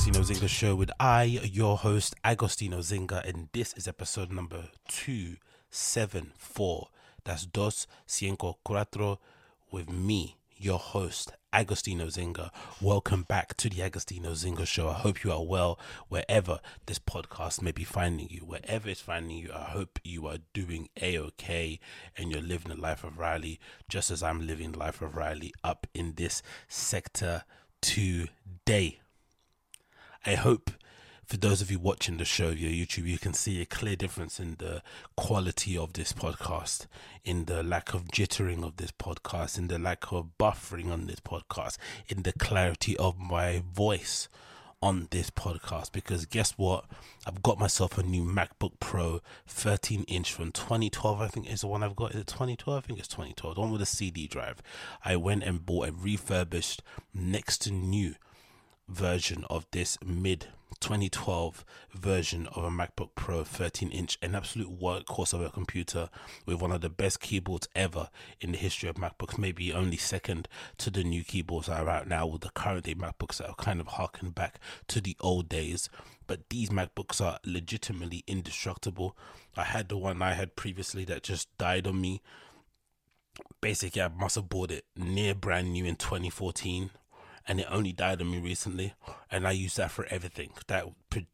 Agostinho Zinga show with I, your host, Agostinho Zinga, and this is episode number 274. That's Dos Cinco Cuatro with me, your host, Agostinho Zinga. Welcome back to the Agostinho Zinga show. I hope you are well wherever this podcast may be finding you. Wherever it's finding you, I hope you are doing a okay and you're living the life of Riley just as I'm living the life of Riley up in this sector today. I hope for those of you watching the show via YouTube, you can see a clear difference in the quality of this podcast, in the lack of jittering of this podcast, in the lack of buffering on this podcast, in the clarity of my voice on this podcast. Because guess what? I've got myself a new MacBook Pro 13 inch from 2012. I think is the one I've got. Is it 2012? I think it's 2012. The one with a CD drive. I went and bought a refurbished, next to new version of this mid 2012 version of a MacBook Pro 13 inch, an absolute workhorse of a computer with one of the best keyboards ever in the history of MacBooks, maybe only second to the new keyboards that are out now with the current day MacBooks that are kind of harking back to the old days. But these MacBooks are legitimately indestructible. I had the one I had previously that just died on me. Basically, I must have bought it near brand new in 2014 and it only died on me recently and i use that for everything. That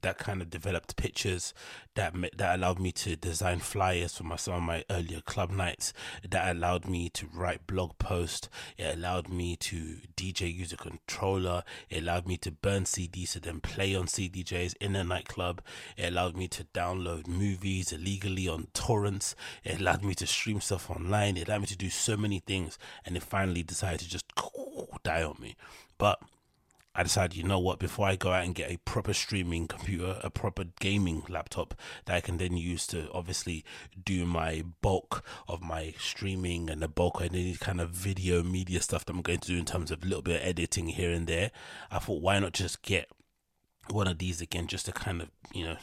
that kind of developed pictures that that allowed me to design flyers for my some of my earlier club nights that allowed me to write blog posts it allowed me to dj use a controller it allowed me to burn cds to then play on cdjs in a nightclub it allowed me to download movies illegally on torrents it allowed me to stream stuff online it allowed me to do so many things and it finally decided to just die on me. But I decided, you know what, before I go out and get a proper streaming computer, a proper gaming laptop that I can then use to obviously do my bulk of my streaming and the bulk of any kind of video media stuff that I'm going to do in terms of a little bit of editing here and there, I thought, why not just get one of these again just to kind of, you know,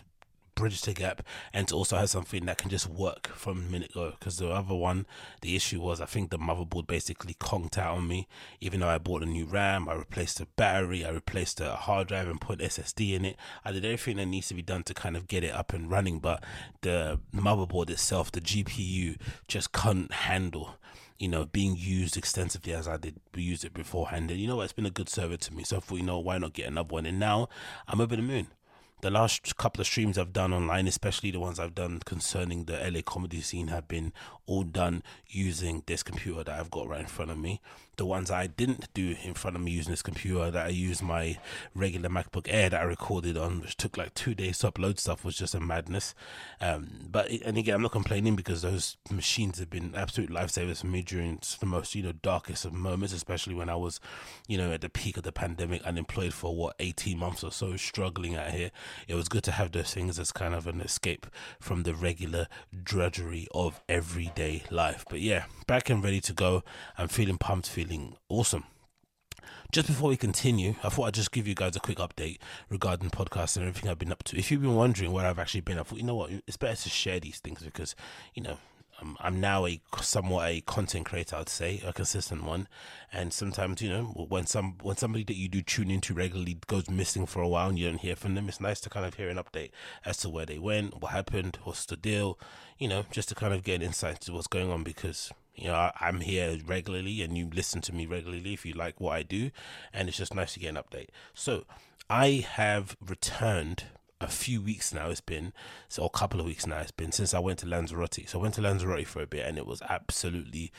bridge the gap and to also have something that can just work from minute go because the other one the issue was i think the motherboard basically conked out on me even though i bought a new ram i replaced the battery i replaced the hard drive and put ssd in it i did everything that needs to be done to kind of get it up and running but the motherboard itself the gpu just couldn't handle you know, being used extensively as I did use it beforehand. And you know what? It's been a good server to me. So I thought, you know, why not get another one? And now I'm over the moon the last couple of streams I've done online, especially the ones I've done concerning the LA comedy scene, have been all done using this computer that I've got right in front of me. The ones I didn't do in front of me using this computer, that I used my regular MacBook Air that I recorded on, which took like two days to upload stuff, was just a madness. Um, but and again, I'm not complaining because those machines have been absolute lifesavers for me during the most you know darkest of moments, especially when I was, you know, at the peak of the pandemic, unemployed for what 18 months or so, struggling out here. It was good to have those things as kind of an escape from the regular drudgery of everyday life. But yeah, back and ready to go. I'm feeling pumped, feeling awesome. Just before we continue, I thought I'd just give you guys a quick update regarding podcasts and everything I've been up to. If you've been wondering where I've actually been, I thought, you know what, it's better to share these things because, you know, I'm, I'm now a somewhat a content creator, I'd say, a consistent one. And sometimes, you know, when some when somebody that you do tune into regularly goes missing for a while and you don't hear from them, it's nice to kind of hear an update as to where they went, what happened, what's the deal, you know, just to kind of get an insight to what's going on because you know, I, am here regularly and you listen to me regularly if you like what I do, and it's just nice to get an update. So, I have returned a few weeks now. It's been so a couple of weeks now. It's been since I went to Lanzarote. So I went to Lanzarote for a bit, and it was absolutely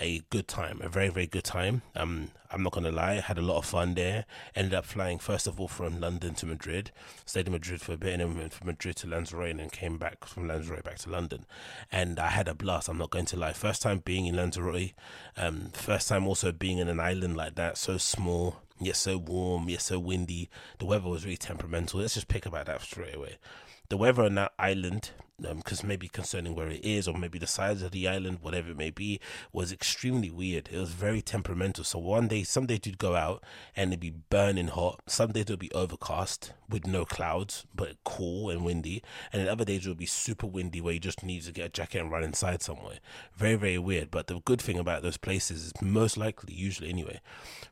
a good time, a very very good time. Um, I'm not gonna lie, had a lot of fun there. Ended up flying first of all from London to Madrid, stayed in Madrid for a bit, and then went from Madrid to Lanzarote, and then came back from Lanzarote back to London, and I had a blast. I'm not going to lie. First time being in Lanzarote, um, first time also being in an island like that, so small. Yet so warm, yet so windy. The weather was really temperamental. Let's just pick about that straight away the weather on that island because um, maybe concerning where it is or maybe the size of the island whatever it may be was extremely weird. It was very temperamental. So one day some days you'd go out and it'd be burning hot. Some days it'd be overcast with no clouds but cool and windy. And then other days it would be super windy where you just need to get a jacket and run inside somewhere. Very very weird. But the good thing about those places is most likely usually anyway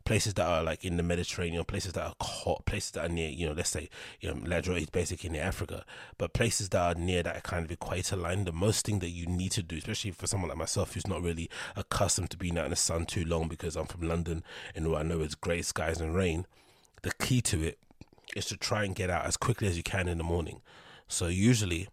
places that are like in the mediterranean places that are hot places that are near you know let's say you know Ladro is basically near africa but places that are near that kind of equator line, the most thing that you need to do, especially for someone like myself who's not really accustomed to being out in the sun too long because I'm from London and what I know is grey skies and rain, the key to it is to try and get out as quickly as you can in the morning. So usually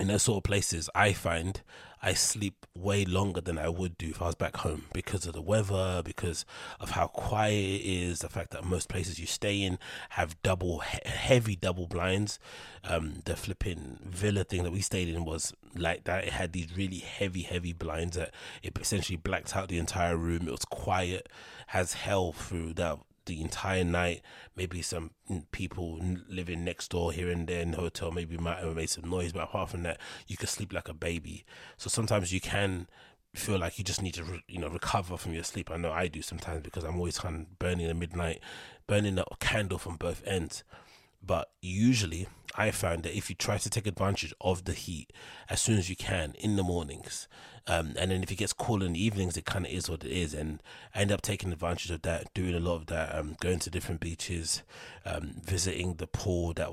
in those sort of places, I find I sleep way longer than I would do if I was back home because of the weather, because of how quiet it is, the fact that most places you stay in have double, he- heavy double blinds. Um, the flipping villa thing that we stayed in was like that. It had these really heavy, heavy blinds that it essentially blacked out the entire room. It was quiet, has hell through that the entire night. Maybe some people living next door here and there in the hotel maybe might have made some noise, but apart from that, you can sleep like a baby. So sometimes you can feel like you just need to you know recover from your sleep. I know I do sometimes because I'm always kind of burning a midnight, burning a candle from both ends. But usually, I found that if you try to take advantage of the heat as soon as you can in the mornings, um, and then if it gets cool in the evenings, it kind of is what it is. And I end up taking advantage of that, doing a lot of that, um, going to different beaches, um, visiting the pool that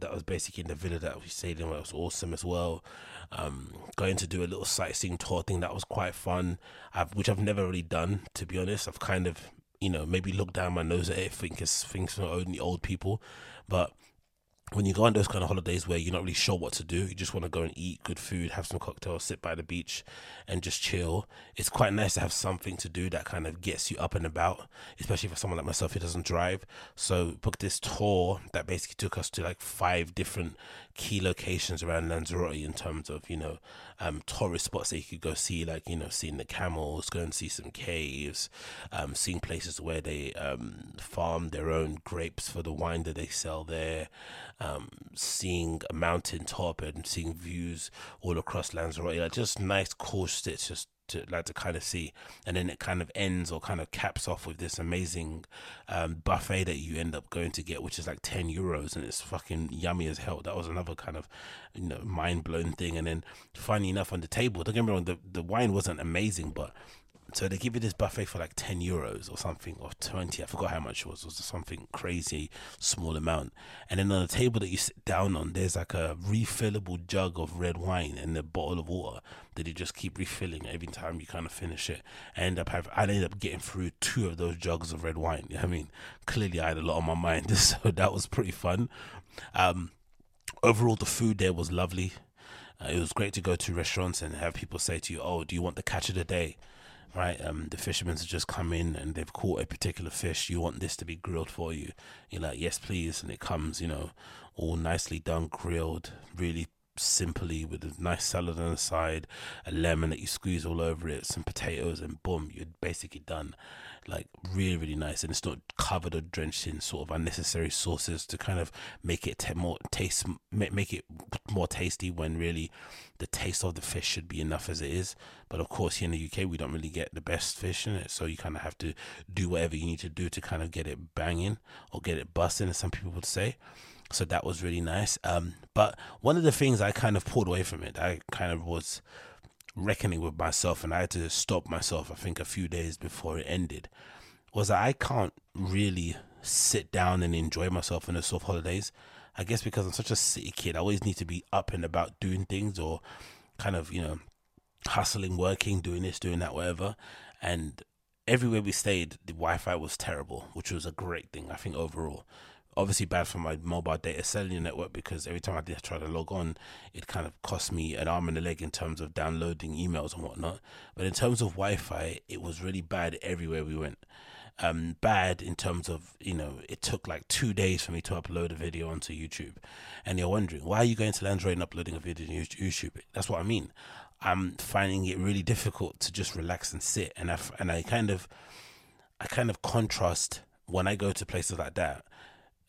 that was basically in the villa that we stayed in, it was awesome as well. Um, going to do a little sightseeing tour thing that was quite fun, I've, which I've never really done, to be honest. I've kind of you know, maybe look down my nose at it, think it's things for only old people. But when you go on those kind of holidays where you're not really sure what to do, you just want to go and eat good food, have some cocktails, sit by the beach, and just chill. It's quite nice to have something to do that kind of gets you up and about, especially for someone like myself who doesn't drive. So, booked this tour that basically took us to like five different key locations around Lanzarote in terms of, you know, um, tourist spots that you could go see, like, you know, seeing the camels, go and see some caves, um, seeing places where they um, farm their own grapes for the wine that they sell there um, seeing a mountain top and seeing views all across Lanzarote. Like just nice, cool shit just to like to kind of see, and then it kind of ends or kind of caps off with this amazing um, buffet that you end up going to get, which is like ten euros, and it's fucking yummy as hell. That was another kind of you know mind blowing thing. And then funny enough, on the table, don't get me wrong, the the wine wasn't amazing, but so they give you this buffet for like 10 euros or something or 20 i forgot how much it was it was something crazy small amount. And then on the table that you sit down on there's like a refillable jug of red wine and a bottle of water that you just keep refilling every time you kind of finish it. I end up having i ended up getting through two of those jugs of red wine. I mean clearly i had a lot on my mind so that was pretty fun. Um overall the food there was lovely. Uh, it was great to go to restaurants and have people say to you oh do you want the catch of the day right? Um, the fishermen have just come in and they've caught a particular fish. You want this to be grilled for you? You're like, yes, please, and it comes, you know, all nicely done, grilled, really simply with a nice salad on the side, a lemon that you squeeze all over it, some potatoes, and boom, you're basically done like really really nice and it's not covered or drenched in sort of unnecessary sauces to kind of make it t- more taste make it more tasty when really the taste of the fish should be enough as it is. But of course here in the UK we don't really get the best fish in it so you kind of have to do whatever you need to do to kind of get it banging or get it busting as some people would say. So that was really nice. Um, but one of the things I kind of pulled away from it I kind of was reckoning with myself and I had to stop myself I think a few days before it ended was that I can't really sit down and enjoy myself in the soft holidays. I guess because I'm such a city kid, I always need to be up and about doing things or kind of, you know, hustling, working, doing this, doing that, whatever. And everywhere we stayed, the Wi Fi was terrible, which was a great thing, I think, overall obviously bad for my mobile data cellular network because every time I did try to log on, it kind of cost me an arm and a leg in terms of downloading emails and whatnot. But in terms of Wi-Fi, it was really bad everywhere we went. Um, bad in terms of you know it took like two days for me to upload a video onto YouTube, and you're wondering why are you going to Lanzarote and uploading a video on YouTube? That's what I mean. I'm finding it really difficult to just relax and sit, and I and I kind of I kind of contrast when I go to places like that.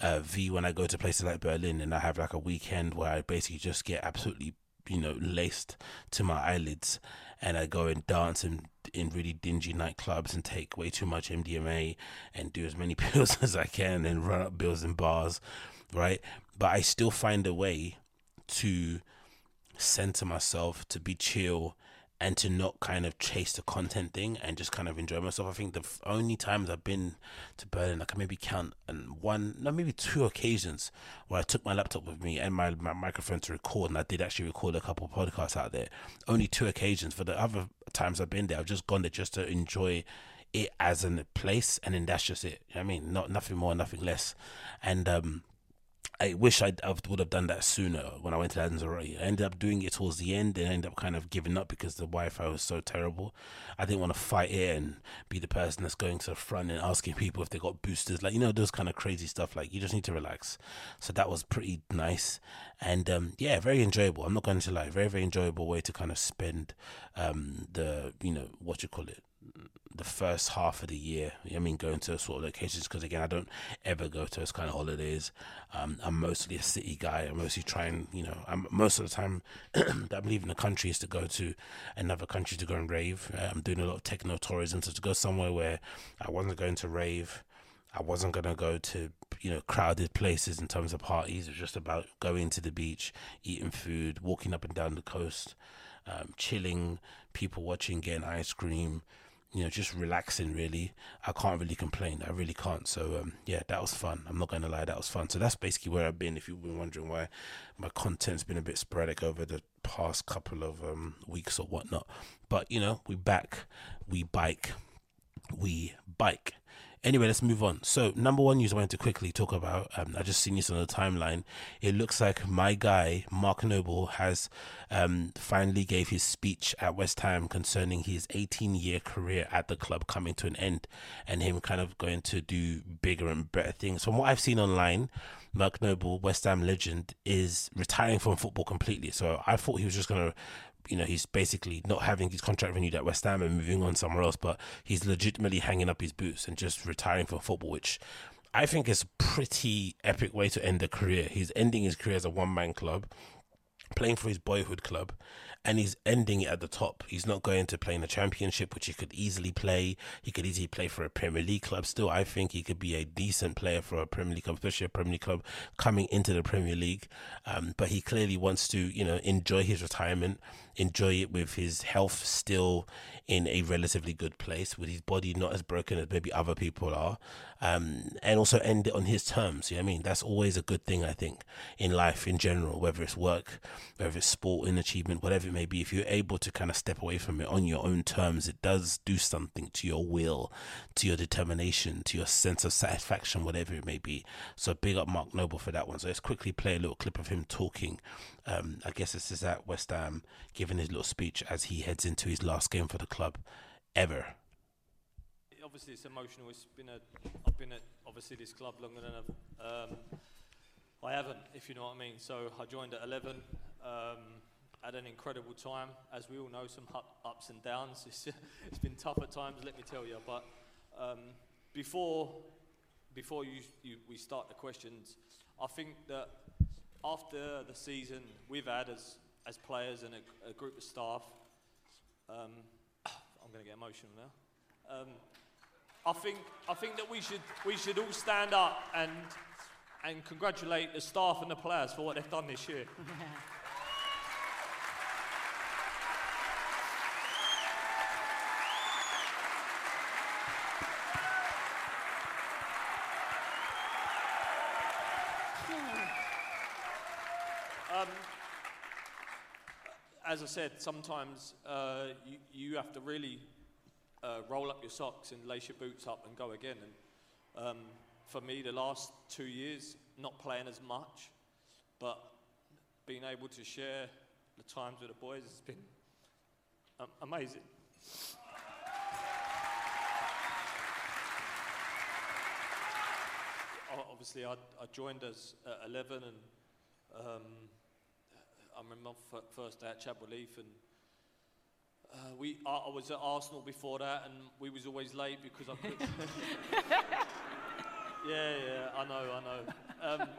Uh, v when I go to places like Berlin and I have like a weekend where I basically just get absolutely you know laced to my eyelids and I go and dance in in really dingy nightclubs and take way too much MDMA and do as many pills as I can and run up bills in bars, right? But I still find a way to center myself to be chill and to not kind of chase the content thing and just kind of enjoy myself. I think the only times I've been to Berlin, I can maybe count and one, no, maybe two occasions where I took my laptop with me and my, my microphone to record, and I did actually record a couple podcasts out there. Only two occasions. For the other times I've been there, I've just gone there just to enjoy it as a place, and then that's just it. I mean, not nothing more, nothing less, and um I wish I would have done that sooner when I went to Lanzarote. I ended up doing it towards the end and I ended up kind of giving up because the Wi Fi was so terrible. I didn't want to fight it and be the person that's going to the front and asking people if they got boosters. Like, you know, those kind of crazy stuff. Like, you just need to relax. So that was pretty nice. And um, yeah, very enjoyable. I'm not going to lie. Very, very enjoyable way to kind of spend um, the, you know, what you call it, the first half of the year. I mean, going to sort of locations because again, I don't ever go to those kind of holidays. Um, I'm mostly a city guy. I'm mostly trying, you know, I'm most of the time that I'm leaving the country is to go to another country to go and rave. Uh, I'm doing a lot of techno tourism, so to go somewhere where I wasn't going to rave. I wasn't gonna go to you know crowded places in terms of parties. It was just about going to the beach, eating food, walking up and down the coast, um, chilling, people watching, getting ice cream, you know, just relaxing really. I can't really complain. I really can't. So um, yeah, that was fun. I'm not gonna lie, that was fun. So that's basically where I've been. If you've been wondering why my content's been a bit sporadic over the past couple of um, weeks or whatnot, but you know, we back, we bike, we bike. Anyway, let's move on. So, number one news I wanted to quickly talk about. Um, I just seen this on the timeline. It looks like my guy Mark Noble has um, finally gave his speech at West Ham concerning his 18-year career at the club coming to an end, and him kind of going to do bigger and better things. From what I've seen online, Mark Noble, West Ham legend, is retiring from football completely. So I thought he was just gonna you know, he's basically not having his contract renewed at West Ham and moving on somewhere else, but he's legitimately hanging up his boots and just retiring from football, which I think is a pretty epic way to end a career. He's ending his career as a one man club, playing for his boyhood club, and he's ending it at the top. He's not going to play in a championship, which he could easily play. He could easily play for a Premier League club. Still, I think he could be a decent player for a Premier League club, especially a Premier League club coming into the Premier League. Um, but he clearly wants to, you know, enjoy his retirement, enjoy it with his health still in a relatively good place, with his body not as broken as maybe other people are, um, and also end it on his terms. You know what I mean? That's always a good thing, I think, in life in general, whether it's work, whether it's sport and achievement, whatever it may be. If you're able to kind of step away from it on your own terms, it does do something to your will, to your determination, to your sense of satisfaction, whatever it may be. So big up Mark Noble for that one. So let's quickly play a little clip of him talking. Um, I guess this is at West Ham giving his little speech as he heads into his last game for the club ever. obviously it's emotional. It's been a, I've been at obviously this club longer than I've, um, I haven't, if you know what I mean. So I joined at 11, um, an incredible time. As we all know, some up, ups and downs. It's, it's been tough at times, let me tell you. But um, before, before you, you, we start the questions, I think that after the season we've had as, as players and a, a group of staff, um, I'm going to get emotional now. Um, I think I think that we should we should all stand up and and congratulate the staff and the players for what they've done this year. Um, as I said, sometimes uh, you, you have to really uh, roll up your socks and lace your boots up and go again. And um, for me, the last two years, not playing as much, but being able to share the times with the boys has been um, amazing. Obviously, I, I joined us at 11, and um, I remember f- first day at Chadwell Heath, and uh, we I, I was at Arsenal before that, and we was always late because I could. yeah, yeah, I know, I know. Um,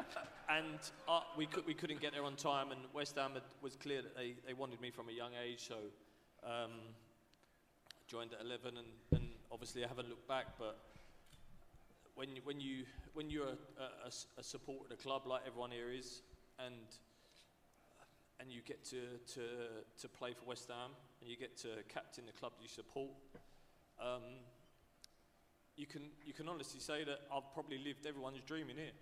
and uh, we could we couldn't get there on time, and West Ham had, was clear that they, they wanted me from a young age, so um, joined at 11, and, and obviously I haven't looked back, but when you, when you when you're a supporter of the club like everyone here is, you get to, to to play for West Ham, and you get to captain the club you support, um, you can you can honestly say that I've probably lived everyone's dream in here.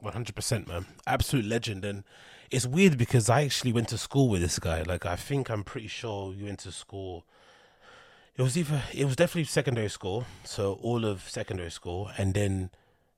One hundred percent, man. Absolute legend, and it's weird because I actually went to school with this guy. Like, I think I'm pretty sure you went to school. It was either it was definitely secondary school, so all of secondary school, and then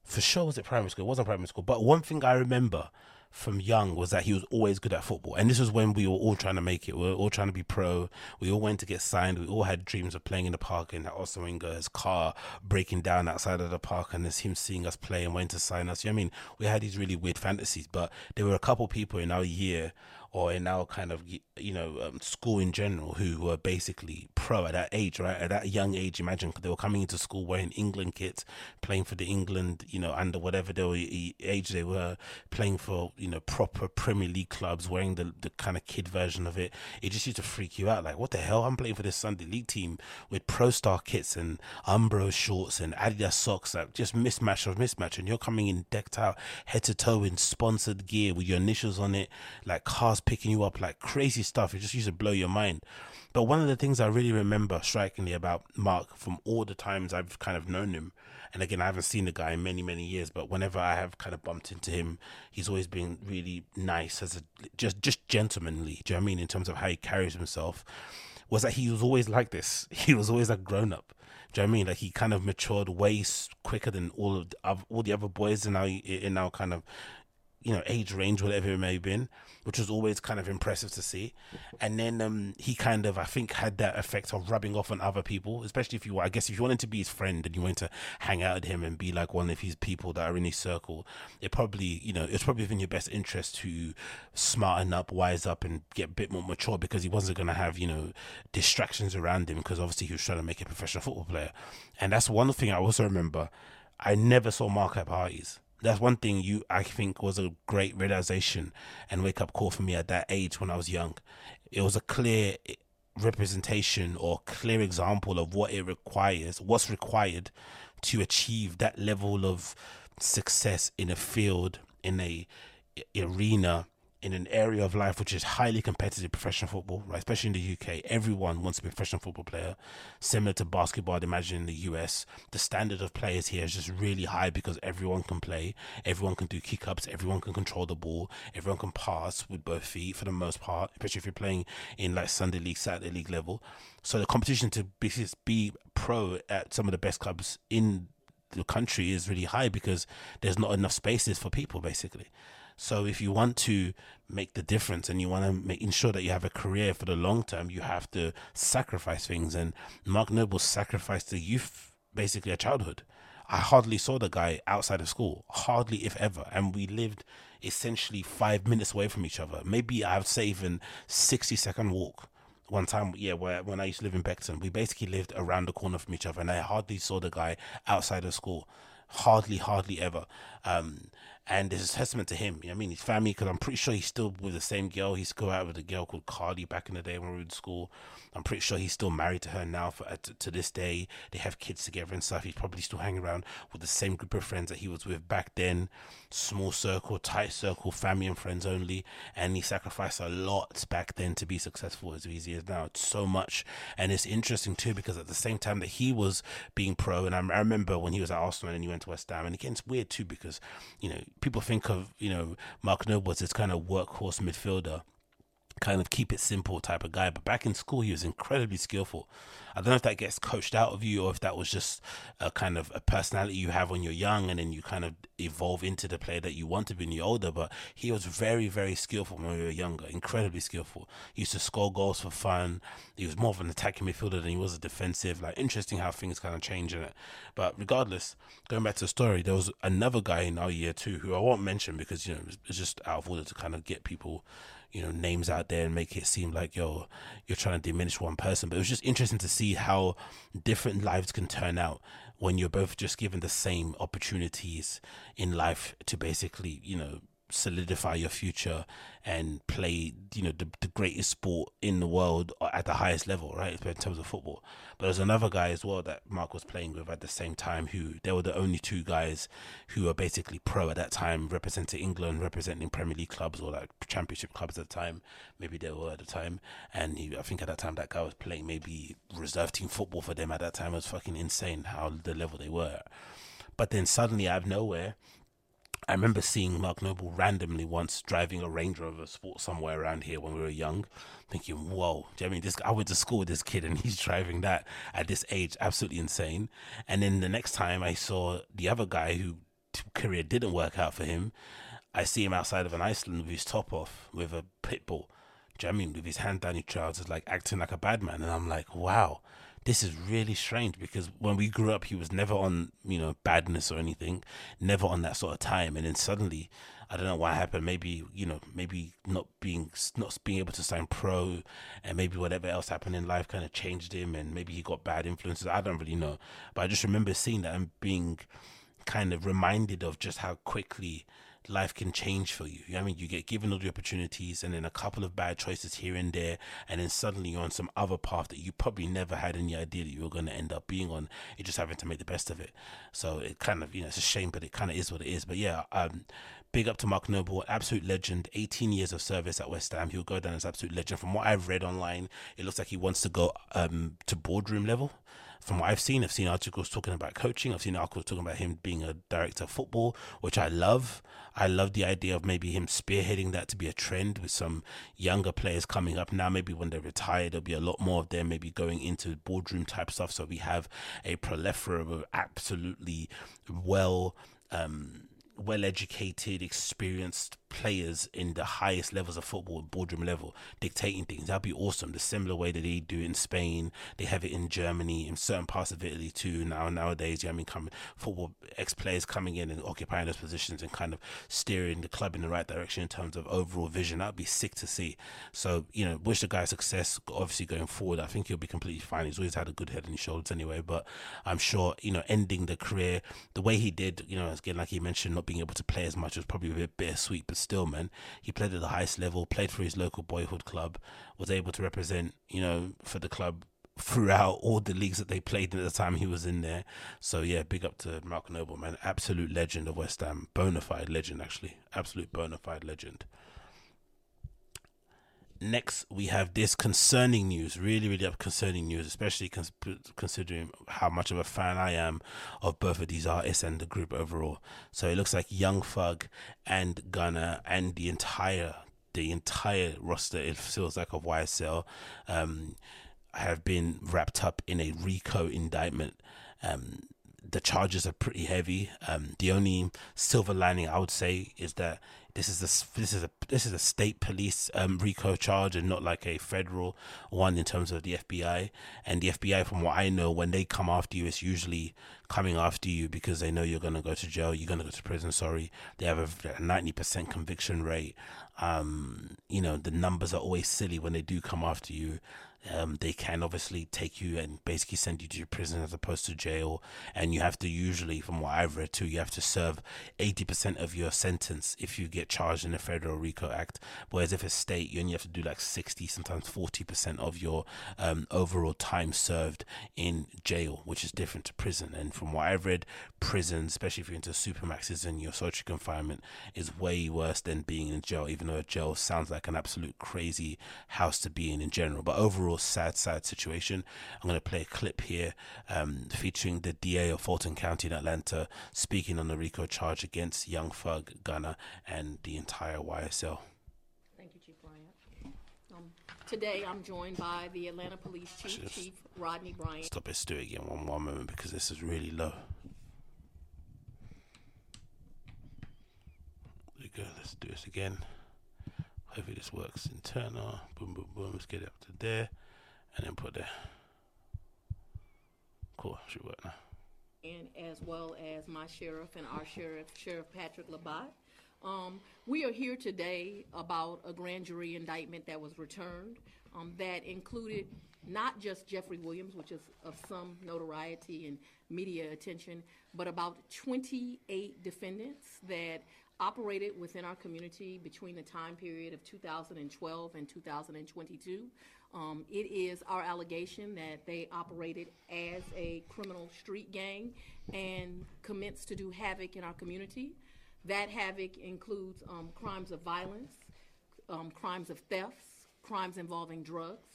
for sure was it primary school. It wasn't primary school, but one thing I remember from young was that he was always good at football, and this was when we were all trying to make it. We were all trying to be pro. We all went to get signed. We all had dreams of playing in the park, and Arsene Wenger's car breaking down outside of the park, and there's him seeing us play and wanting to sign us. You know I mean, we had these really weird fantasies, but there were a couple people in our year or in our kind of you know um, school in general who were basically pro at that age, right? At that young age, imagine they were coming into school wearing England kits, playing for the England, you know, under whatever they were age they were, playing for you know proper Premier League clubs, wearing the the kind of kid version of it. It just used to freak you out, like what the hell? I'm playing for this Sunday League team with Pro Star kits and Umbro shorts and Adidas socks, like just mismatch of mismatch, and you're coming in decked out head to toe in sponsored gear with your initials on it, like cars picking you up, like crazy stuff. It just used to blow your mind. But one of the things I really remember strikingly about Mark from all the times I've kind of known him, and again, I haven't seen the guy in many, many years, but whenever I have kind of bumped into him, he's always been really nice as a just just gentlemanly. Do you know what I mean? In terms of how he carries himself, was that he was always like this. He was always a grown up. Do you know what I mean? Like he kind of matured way quicker than all of the, all the other boys in our in our kind of you know age range, whatever it may have been, which was always kind of impressive to see. And then um, he kind of, I think, had that effect of rubbing off on other people, especially if you, I guess, if you wanted to be his friend and you wanted to hang out with him and be like one of his people that are in his circle, it probably, you know, it's probably within your best interest to smarten up, wise up, and get a bit more mature because he wasn't going to have, you know, distractions around him because obviously he was trying to make a professional football player. And that's one thing I also remember. I never saw Mark at parties that's one thing you I think was a great realization and wake up call for me at that age when I was young. It was a clear eh, representation or clear example of what it requires, what's required to achieve that level of success in a field, in a eh, arena, in an area of life which is highly competitive professional football, right? Especially in the UK, everyone wants to be a professional football player. Similar to basketball, I'd imagine in the US, the standard of players here is just really high because everyone can play, everyone can do kick ups, everyone can control the ball, everyone can pass with both feet for the most part, especially if you're playing in like Sunday league, Saturday league level. So the competition to be, be pro at some of the best clubs in the country is really high because there's not enough spaces for people basically. So if you want to make the difference and you want to make ensure that you have a career for the long term, you have to sacrifice things. And Mark Noble sacrificed the youth, basically a childhood. I hardly saw the guy outside of school, hardly if ever, and we lived essentially five minutes away from each other. Maybe I'd say even sixty second walk. One time, yeah, where when I used to live in Beckton, we basically lived around the corner from each other, and I hardly saw the guy outside of school hardly, hardly ever. Um, and it's a testament to him. You know I mean, his family, because I'm pretty sure he's still with the same girl. He's go out with a girl called Carly back in the day when we were in school. I'm pretty sure he's still married to her now for uh, to, to this day. They have kids together and stuff. He's probably still hanging around with the same group of friends that he was with back then. Small circle, tight circle, family and friends only. And he sacrificed a lot back then to be successful as he is now. So much. And it's interesting too because at the same time that he was being pro, and I, I remember when he was at Arsenal and he went to West Ham, and again, it's weird too because, you know, people think of, you know, Mark Noble as this kind of workhorse midfielder kind of keep it simple type of guy. But back in school, he was incredibly skillful. I don't know if that gets coached out of you or if that was just a kind of a personality you have when you're young and then you kind of evolve into the player that you want to be when you're older. But he was very, very skillful when we were younger, incredibly skillful. He used to score goals for fun. He was more of an attacking midfielder than he was a defensive. Like, interesting how things kind of change in it. But regardless, going back to the story, there was another guy in our year too who I won't mention because, you know, it's just out of order to kind of get people you know names out there and make it seem like yo you're trying to diminish one person. But it was just interesting to see how different lives can turn out when you're both just given the same opportunities in life to basically you know solidify your future and play you know the, the greatest sport in the world at the highest level right in terms of football. But there's another guy as well that mark was playing with at the same time who they were the only two guys who were basically pro at that time representing england representing premier league clubs or like championship clubs at the time. Maybe they were at the time. And he, i think at that time that guy was playing maybe reserve team football for them at that time. It was fucking insane how the level they were but then suddenly out of nowhere I remember seeing Mark Noble randomly once driving a Range Rover Sport somewhere around here when we were young, thinking, "Whoa!" Do you know I mean this? I went to school with this kid, and he's driving that at this age, absolutely insane. And then the next time I saw the other guy who career didn't work out for him, I see him outside of an Iceland with his top off, with a pit bull. Do you know I mean? With his hand down his trousers, like acting like a bad man, and I'm like, "Wow." This is really strange because when we grew up, he was never on, you know, badness or anything, never on that sort of time. And then suddenly, I don't know what happened. Maybe, you know, maybe not being, not being able to sign pro and maybe whatever else happened in life kind of changed him and maybe he got bad influences. I don't really know. But I just remember seeing that and being kind of reminded of just how quickly life can change for you. I mean, you get given all the opportunities and then a couple of bad choices here and there, and then suddenly you're on some other path that you probably never had any idea that you were going to end up being on. You're just having to make the best of it. So it kind of, you know, it's a shame, but it kind of is what it is. But yeah, um, big up to Mark Noble, absolute legend. 18 years of service at West Ham. He'll go down as absolute legend. From what I've read online, it looks like he wants to go um, to boardroom level from what I've seen, I've seen articles talking about coaching. I've seen articles talking about him being a director of football, which I love. I love the idea of maybe him spearheading that to be a trend with some younger players coming up now. Maybe when they're retired, there'll be a lot more of them maybe going into boardroom type stuff. So we have a plethora of absolutely well. Um, well educated, experienced players in the highest levels of football, boardroom level, dictating things. That'd be awesome. The similar way that they do it in Spain, they have it in Germany, in certain parts of Italy too. Now nowadays, you know, I mean, come football ex players coming in and occupying those positions and kind of steering the club in the right direction in terms of overall vision. That'd be sick to see. So you know, wish the guy success. Obviously, going forward, I think he'll be completely fine. He's always had a good head his shoulders anyway. But I'm sure you know, ending the career the way he did, you know, again, like he mentioned, not being able to play as much was probably a bit bittersweet, but still, man, he played at the highest level, played for his local boyhood club, was able to represent, you know, for the club throughout all the leagues that they played at the time he was in there. So yeah, big up to Mark Noble, man, absolute legend of West Ham, bona fide legend, actually, absolute bona fide legend. Next, we have this concerning news, really, really concerning news, especially cons- considering how much of a fan I am of both of these artists and the group overall. So it looks like Young Thug and Gunna and the entire the entire roster, it feels like of YSL, um, have been wrapped up in a RICO indictment. Um, the charges are pretty heavy. Um, the only silver lining I would say is that this is a this is a this is a state police um, RICO charge and not like a federal one in terms of the FBI. And the FBI, from what I know, when they come after you, it's usually coming after you because they know you're gonna go to jail, you're gonna go to prison. Sorry, they have a ninety percent conviction rate. Um, you know the numbers are always silly when they do come after you um, they can obviously take you and basically send you to prison as opposed to jail. And you have to usually, from what I've read too, you have to serve 80% of your sentence if you get charged in the Federal RICO Act. Whereas if it's state, you only have to do like 60, sometimes 40% of your um, overall time served in jail, which is different to prison. And from what I've read, prison, especially if you're into supermaxes and your social confinement, is way worse than being in jail, even though a jail sounds like an absolute crazy house to be in in general. But overall, real sad, sad situation. I'm going to play a clip here um, featuring the DA of Fulton County in Atlanta speaking on the RICO charge against Young Thug, Gunna, and the entire YSL. Thank you, Chief Bryant. Um, today, I'm joined by the Atlanta Police Chief, Chief Rodney Bryant. Stop it, do it again one one moment because this is really low. There we go. Let's do this again. Hopefully this works. Internal. Boom, boom, boom. Let's get it up to there, and then put there. Cool. Should work now. and as well as my sheriff and our sheriff, Sheriff Patrick Labatt. Um, we are here today about a grand jury indictment that was returned um, that included not just Jeffrey Williams, which is of some notoriety and media attention, but about 28 defendants that operated within our community between the time period of 2012 and 2022. Um, it is our allegation that they operated as a criminal street gang and commenced to do havoc in our community. That havoc includes um, crimes of violence, um, crimes of thefts, crimes involving drugs.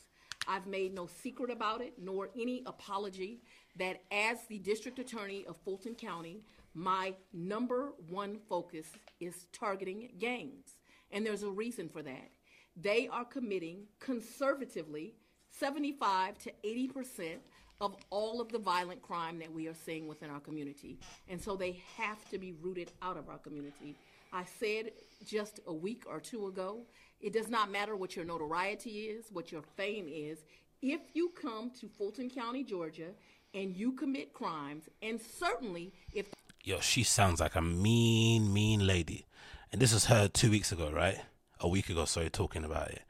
I've made no secret about it, nor any apology that as the district attorney of Fulton County, my number one focus is targeting gangs. And there's a reason for that. They are committing conservatively 75 to 80 percent of all of the violent crime that we are seeing within our community. And so they have to be rooted out of our community. I said just a week or two ago, it does not matter what your notoriety is, what your fame is. If you come to Fulton County, Georgia, and you commit crimes, and certainly if Yo, she sounds like a mean, mean lady. And this was her two weeks ago, right? A week ago, sorry, talking about it.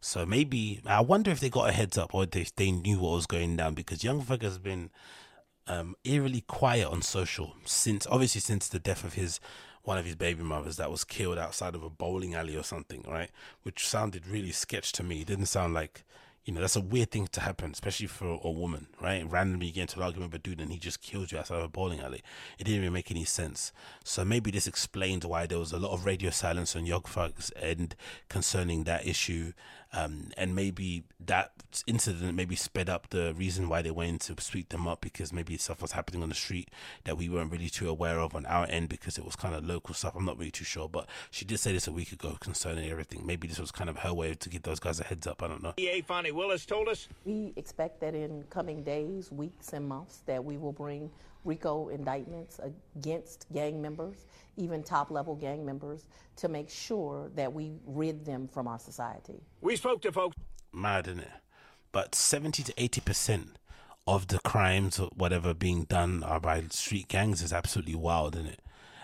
So maybe I wonder if they got a heads up or they they knew what was going down because Young Thug has been um, eerily quiet on social since obviously since the death of his one of his baby mothers that was killed outside of a bowling alley or something, right? Which sounded really sketch to me. It didn't sound like you know, that's a weird thing to happen, especially for a woman, right? Randomly get into an argument with a dude and he just kills you outside of a bowling alley. It didn't even make any sense. So maybe this explains why there was a lot of radio silence on Young Thug's end concerning that issue. Um, and maybe that incident maybe sped up the reason why they went to sweep them up because maybe stuff was happening on the street that we weren't really too aware of on our end because it was kind of local stuff. I'm not really too sure, but she did say this a week ago concerning everything. Maybe this was kind of her way to give those guys a heads up. I don't know. DA Fani Willis told us We expect that in coming days, weeks, and months, that we will bring RICO indictments against gang members, even top-level gang members, to make sure that we rid them from our society. we spoke to folks. Mad in it but 70 to 80 percent of the crimes or whatever being done are by street gangs is absolutely wild in it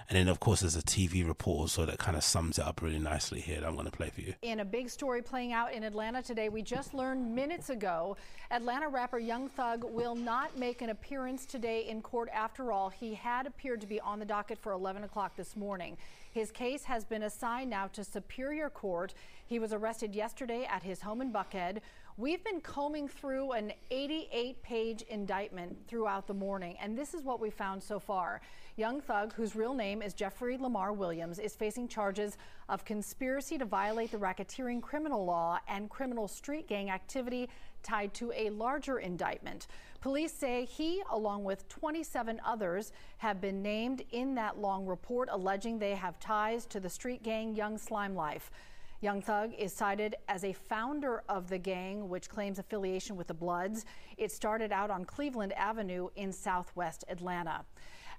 and then of course there's a tv report also that kind of sums it up really nicely here that i'm going to play for you In a big story playing out in Atlanta today, we just learned minutes ago Atlanta rapper Young Thug will not make an appearance today in court after all. He had appeared to be on the docket for 11 o'clock this morning. His case has been assigned now to Superior Court. He was arrested yesterday at his home in Buckhead. We've been combing through an 88 page indictment throughout the morning, and this is what we found so far. Young Thug, whose real name is Jeffrey Lamar Williams, is facing charges of conspiracy to violate the racketeering criminal law and criminal street gang activity tied to a larger indictment. Police say he, along with 27 others, have been named in that long report alleging they have ties to the street gang Young Slime Life. Young Thug is cited as a founder of the gang, which claims affiliation with the Bloods. It started out on Cleveland Avenue in southwest Atlanta.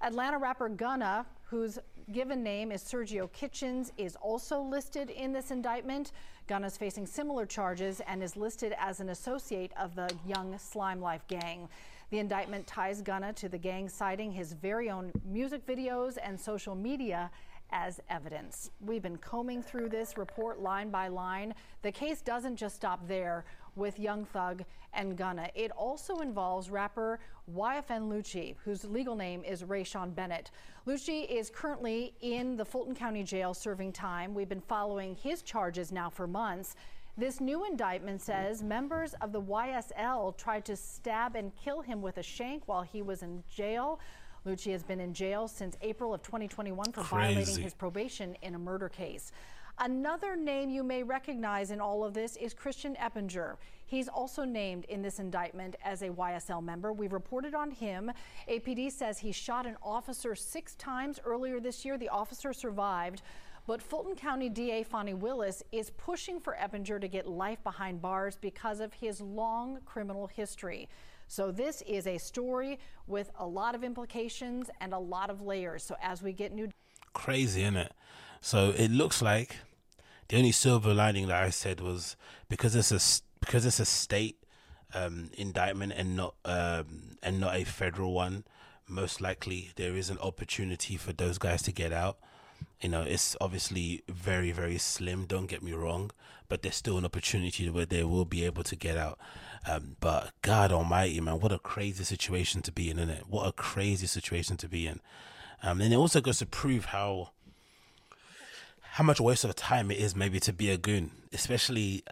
Atlanta rapper Gunna, whose given name is Sergio Kitchens, is also listed in this indictment. Gunna is facing similar charges and is listed as an associate of the Young Slime Life gang. The indictment ties Gunna to the gang, citing his very own music videos and social media as evidence. We've been combing through this report line by line. The case doesn't just stop there with Young Thug and Gunna. It also involves rapper YFN Lucci, whose legal name is Rayshawn Bennett. Lucci is currently in the Fulton County Jail serving time. We've been following his charges now for months. This new indictment says members of the YSL tried to stab and kill him with a shank while he was in jail. Lucci has been in jail since April of 2021 for violating his probation in a murder case. Another name you may recognize in all of this is Christian Eppinger. He's also named in this indictment as a YSL member. We've reported on him. APD says he shot an officer six times earlier this year. The officer survived, But Fulton County DA Fani Willis is pushing for Eppinger to get life behind bars because of his long criminal history. So this is a story with a lot of implications and a lot of layers. So as we get new crazy, isn't it? So it looks like the only silver lining that I said was because it's a because it's a state um, indictment and not um, and not a federal one. Most likely, there is an opportunity for those guys to get out. You know, it's obviously very very slim. Don't get me wrong, but there's still an opportunity where they will be able to get out. Um, but God Almighty, man, what a crazy situation to be in, isn't it? What a crazy situation to be in. Um, and it also goes to prove how how much waste of time it is maybe to be a goon, especially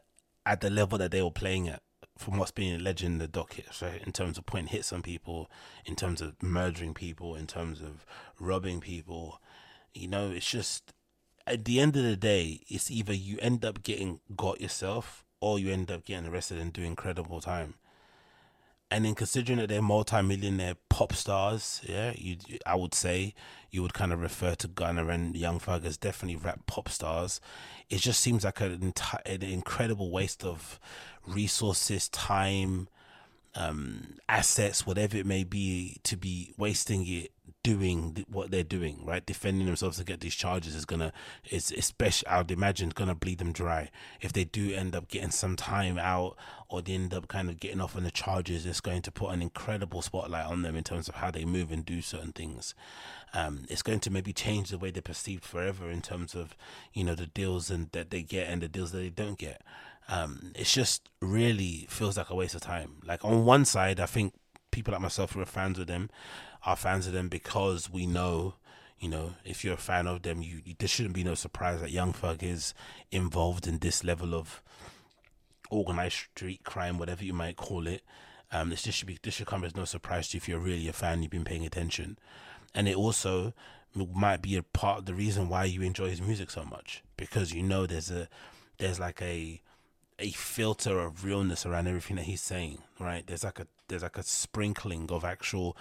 at the level that they were playing at. From what's being alleged in the docket, right? In terms of pointing hits on people, in terms of murdering people, in terms of robbing people, you know, it's just at the end of the day, it's either you end up getting got yourself or you end up getting arrested and doing incredible time. And in considering that they're multi-millionaire pop stars, yeah, you I would say you would kind of refer to Gunna and Young Thug as definitely rap pop stars. It just seems like an, entire, an incredible waste of resources, time, um, assets, whatever it may be, to be wasting it doing what they're doing, right? Defending themselves to get these charges is gonna, is especially, I'd imagine, gonna bleed them dry. If they do end up getting some time out or they end up kind of getting off on the charges, it's going to put an incredible spotlight on them in terms of how they move and do certain things. Um, it's going to maybe change the way they're perceived forever in terms of, you know, the deals and that they get and the deals that they don't get. Um, it's just really feels like a waste of time. Like on one side, I think people like myself who are fans of them are fans of them because we know you know, if you're a fan of them, you, you there shouldn't be no surprise that Young Thug is involved in this level of organized street crime, whatever you might call it. Um, this, this should be this should come as no surprise to you if you're really a fan, you've been paying attention, and it also might be a part of the reason why you enjoy his music so much because you know there's a there's like a a filter of realness around everything that he's saying, right? There's like a there's like a sprinkling of actual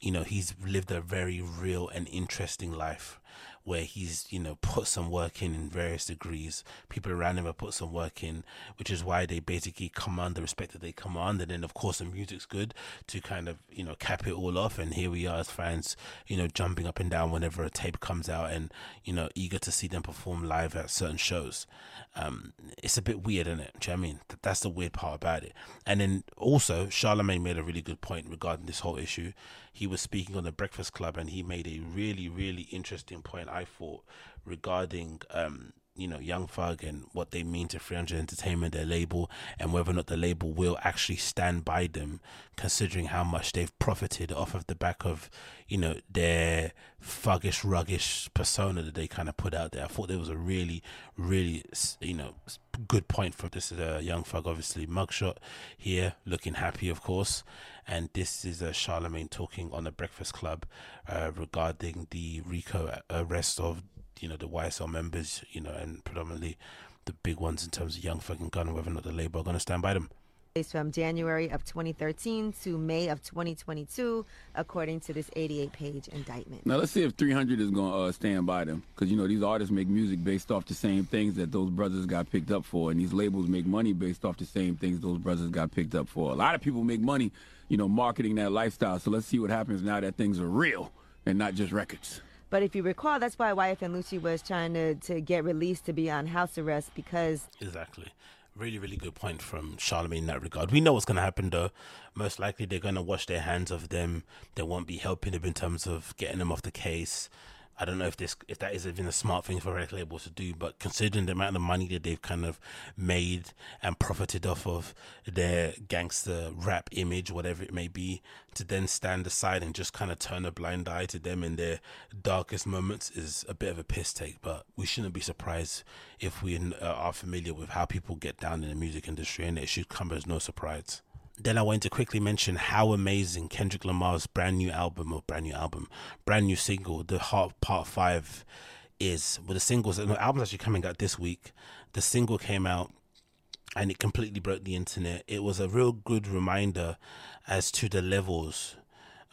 you know, he's lived a very real and interesting life where he's, you know, put some work in in various degrees. People around him have put some work in, which is why they basically command the respect that they command. And then, of course, the music's good to kind of, you know, cap it all off. And here we are as fans, you know, jumping up and down whenever a tape comes out and, you know, eager to see them perform live at certain shows. Um, it's a bit weird, isn't it? Do you know I mean? That's the weird part about it. And then also, Charlemagne made a really good point regarding this whole issue he was speaking on the Breakfast Club, and he made a really, really interesting point. I thought regarding um, you know, Young Thug and what they mean to 300 Entertainment, their label, and whether or not the label will actually stand by them, considering how much they've profited off of the back of, you know, their thuggish, ruggish persona that they kind of put out there. I thought there was a really, really, you know, good point for this is a Young Thug, obviously, mugshot here, looking happy, of course. And this is a Charlemagne talking on the Breakfast Club uh, regarding the RICO arrest of you know the YSL members, you know, and predominantly the big ones in terms of Young fucking Gun, whether or not the label are going to stand by them. From January of 2013 to May of 2022, according to this 88 page indictment. Now, let's see if 300 is going to uh, stand by them. Because, you know, these artists make music based off the same things that those brothers got picked up for. And these labels make money based off the same things those brothers got picked up for. A lot of people make money, you know, marketing that lifestyle. So let's see what happens now that things are real and not just records. But if you recall, that's why YFN Lucci was trying to, to get released to be on house arrest because. Exactly. Really, really good point from Charlemagne in that regard. We know what's going to happen though. Most likely they're going to wash their hands of them. They won't be helping them in terms of getting them off the case. I don't know if this if that is even a smart thing for record labels to do, but considering the amount of money that they've kind of made and profited off of their gangster rap image, whatever it may be, to then stand aside and just kind of turn a blind eye to them in their darkest moments is a bit of a piss take. But we shouldn't be surprised if we uh, are familiar with how people get down in the music industry, and it should come as no surprise then I want to quickly mention how amazing Kendrick Lamar's brand new album or brand new album, brand new single, The Heart Part Five, is. With the singles, and the album's actually coming out this week. The single came out and it completely broke the internet. It was a real good reminder as to the levels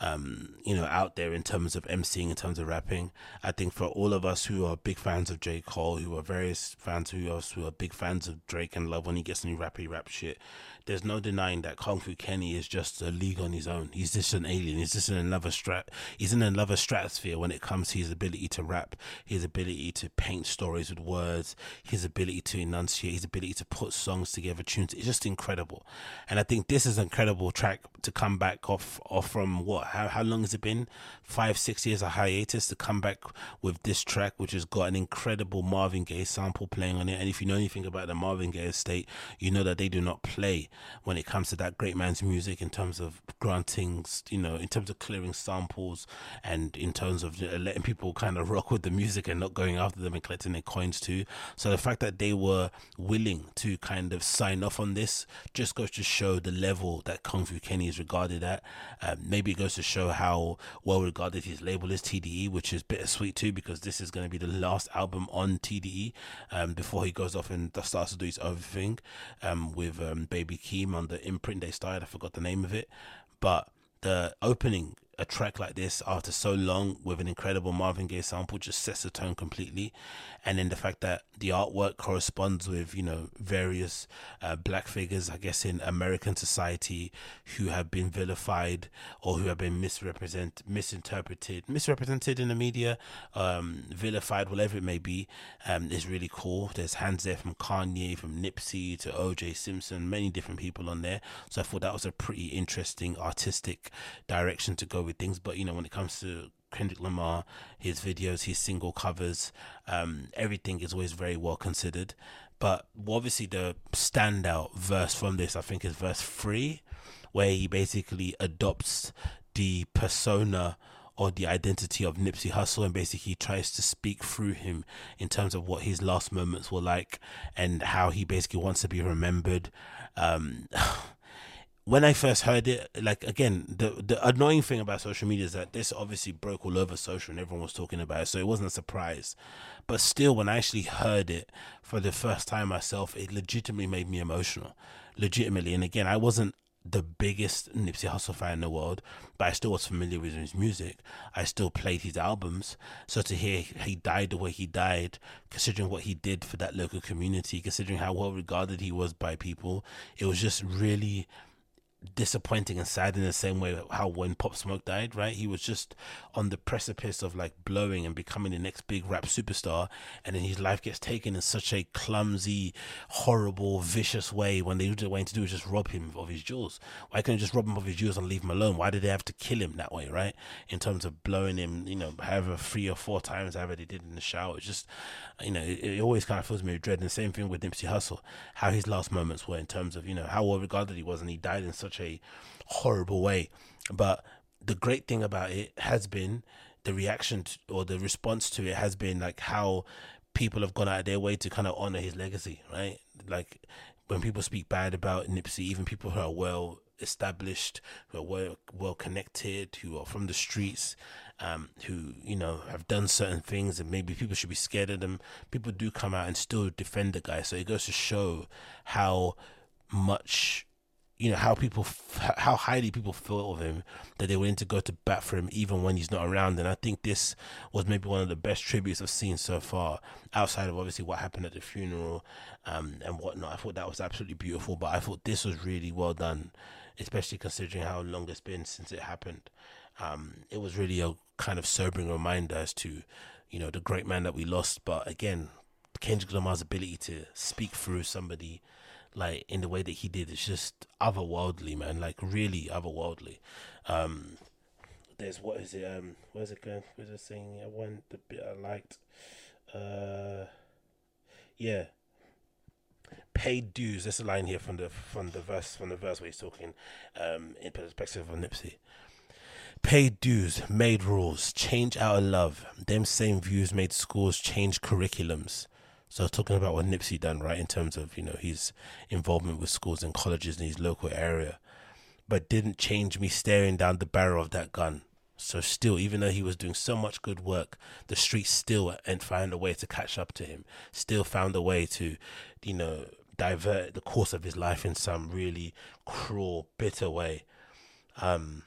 um, you know, out there in terms of emceeing, in terms of rapping. I think for all of us who are big fans of J. Cole, who are various fans who us who are big fans of Drake and love when he gets new rappy rap shit, there's no denying that Kung Fu Kenny is just a league on his own. He's just an alien. He's just in another strat. He's in another stratosphere when it comes to his ability to rap, his ability to paint stories with words, his ability to enunciate, his ability to put songs together, tunes. It's just incredible. And I think this is an incredible track to come back off, off from what? How, how long has it been? Five, six years of hiatus to come back with this track, which has got an incredible Marvin Gaye sample playing on it. And if you know anything about the Marvin Gaye estate, you know that they do not play when it comes to that great man's music in terms of granting, you know, in terms of clearing samples and in terms of letting people kind of rock with the music and not going after them and collecting their coins too. So the fact that they were willing to kind of sign off on this just goes to show the level that Kung Fu Kenny is regarded at. Um, maybe it goes to show how well regarded his label is, TDE, which is bittersweet too because this is going to be the last album on TDE um, before he goes off and starts to do his own thing um, with um, Baby Keem on the imprint they started. I forgot the name of it, but the opening a track like this after so long with an incredible Marvin Gaye sample just sets the tone completely. And then the fact that the artwork corresponds with, you know, various uh, black figures, I guess, in American society who have been vilified or who have been misrepresented, misinterpreted, misrepresented in the media, um, vilified, whatever it may be, um, is really cool. There's hands there from Kanye, from Nipsey to OJ Simpson, many different people on there. So I thought that was a pretty interesting artistic direction to go with things. But, you know, when it comes to Kendrick Lamar, his videos, his single covers, um, everything is always very well considered. But obviously, the standout verse from this, I think, is verse three, where he basically adopts the persona or the identity of Nipsey Hussle and basically tries to speak through him in terms of what his last moments were like and how he basically wants to be remembered. Um, when I first heard it, like again, the the annoying thing about social media is that this obviously broke all over social and everyone was talking about it, so it wasn't a surprise. But still, when I actually heard it for the first time myself, it legitimately made me emotional, legitimately. And again, I wasn't the biggest Nipsey Hussle fan in the world, but I still was familiar with his music. I still played his albums. So to hear he died the way he died, considering what he did for that local community, considering how well regarded he was by people, it was just really disappointing and sad in the same way how when Pop Smoke died, right? He was just on the precipice of like blowing and becoming the next big rap superstar, and then his life gets taken in such a clumsy, horrible, vicious way. When they the way to do is just rob him of his jewels. Why couldn't just rob him of his jewels and leave him alone? Why did they have to kill him that way, right? In terms of blowing him, you know, however three or four times, however they did in the shower. It's just, you know, it, it always kind of fills me with dread. And the same thing with Nipsey Hussle, how his last moments were in terms of, you know, how well regarded he was, and he died in such such a horrible way. But the great thing about it has been the reaction to, or the response to it has been like how people have gone out of their way to kind of honor his legacy, right? Like when people speak bad about Nipsey, even people who are well established, who are well well connected, who are from the streets, um, who you know have done certain things, and maybe people should be scared of them. People do come out and still defend the guy, so it goes to show how much you know how people how highly people feel of him that they're willing to go to bat for him even when he's not around. And i think this was maybe one of the best tributes i've seen so far outside of obviously what happened at the funeral um, and whatnot. I thought that was absolutely beautiful but i thought this was really well done especially considering how long it's been since it happened. Um, it was really a kind of sobering reminder as to you know the great man that we lost. But again kendrick lamar's ability to speak through somebody like in the way that he did it's just otherworldly man like really otherworldly. Um there's what is it um where's it going where's it saying i want the bit i liked? Uh yeah. Paid dues there's a line here from the from the verse from the verse where he's talking um in perspective of nipsey. Paid dues made rules change our love. Them same views made schools change curriculums so talking about what Nipsey done, right, in terms of, you know, his involvement with schools and colleges in his local area, but didn't change me staring down the barrel of that gun. So still, even though he was doing so much good work, the streets still and found a way to catch up to him. Still found a way to, you know, divert the course of his life in some really cruel, bitter way. Um,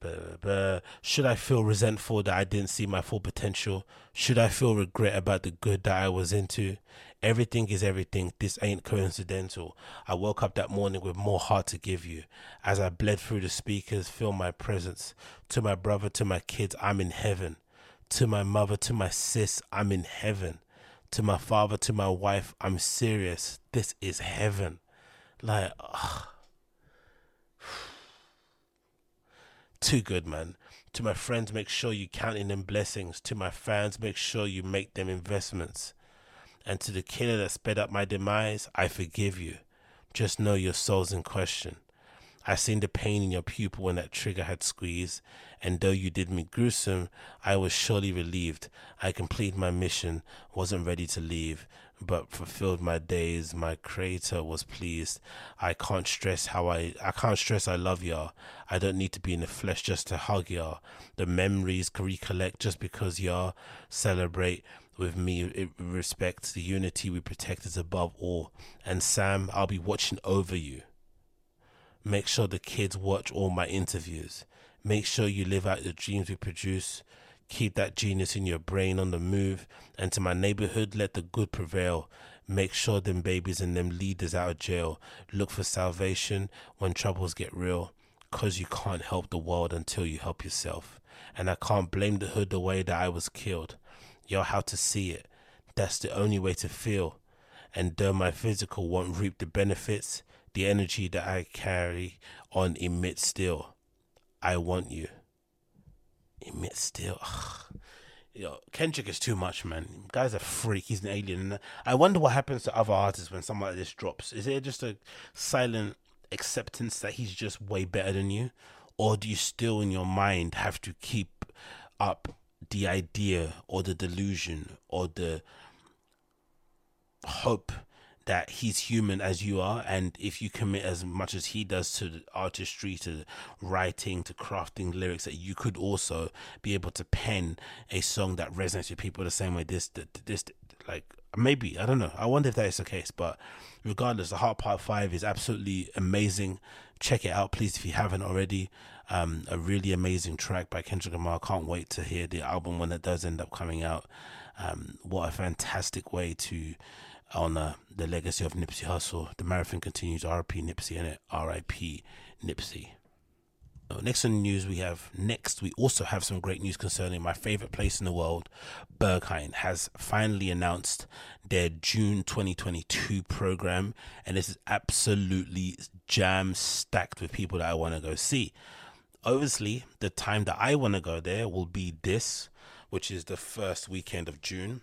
But, should I feel resentful that I didn't see my full potential? Should I feel regret about the good that I was into? Everything is everything. This ain't coincidental. I woke up that morning with more heart to give you. As I bled through the speakers, feel my presence. To my brother, to my kids, I'm in heaven. To my mother, to my sis, I'm in heaven. To my father, to my wife, I'm serious. This is heaven. Like, ugh. Too good, man. To my friends, make sure you count in them blessings. To my fans, make sure you make them investments. And to the killer that sped up my demise, I forgive you. Just know your soul's in question. I seen the pain in your pupil when that trigger had squeezed, and though you did me gruesome, I was surely relieved. I completed my mission, wasn't ready to leave, but fulfilled my days. My creator was pleased. I can't stress how I I can't stress I love y'all. I don't need to be in the flesh just to hug y'all. The memories can recollect just because y'all celebrate with me it respects the unity we protect is above all. And Sam, I'll be watching over you. Make sure the kids watch all my interviews. Make sure you live out the dreams we produce. Keep that genius in your brain on the move. And to my neighborhood, let the good prevail. Make sure them babies and them leaders out of jail. Look for salvation when troubles get real. Cause you can't help the world until you help yourself. And I can't blame the hood the way that I was killed. Yo, how to see it. That's the only way to feel. And though my physical won't reap the benefits, the energy that I carry on emits still. I want you. Emit still. Ugh. Yo, Kendrick is too much, man. Guy's a freak. He's an alien. I wonder what happens to other artists when someone like this drops. Is it just a silent acceptance that he's just way better than you? Or do you still, in your mind, have to keep up the idea or the delusion or the hope that he's human as you are and if you commit as much as he does to artistry to writing to crafting lyrics that you could also be able to pen a song that resonates with people the same way this this like maybe i don't know. I wonder if that is the case but regardless the heart part five is absolutely amazing. Check it out please if you haven't already. Um, a really amazing track by kendrick lamar. Can't wait to hear the album when it does end up coming out. Um, what a fantastic way to honor uh, the legacy of Nipsey Hussle. The marathon continues. R.I.P. Nipsey and it. R.I.P. Nipsey. Uh, next on the news, we have next. We also have some great news concerning my favorite place in the world. Berghain has finally announced their June 2022 program, and this is absolutely jam stacked with people that I want to go see. Obviously, the time that I want to go there will be this, which is the first weekend of June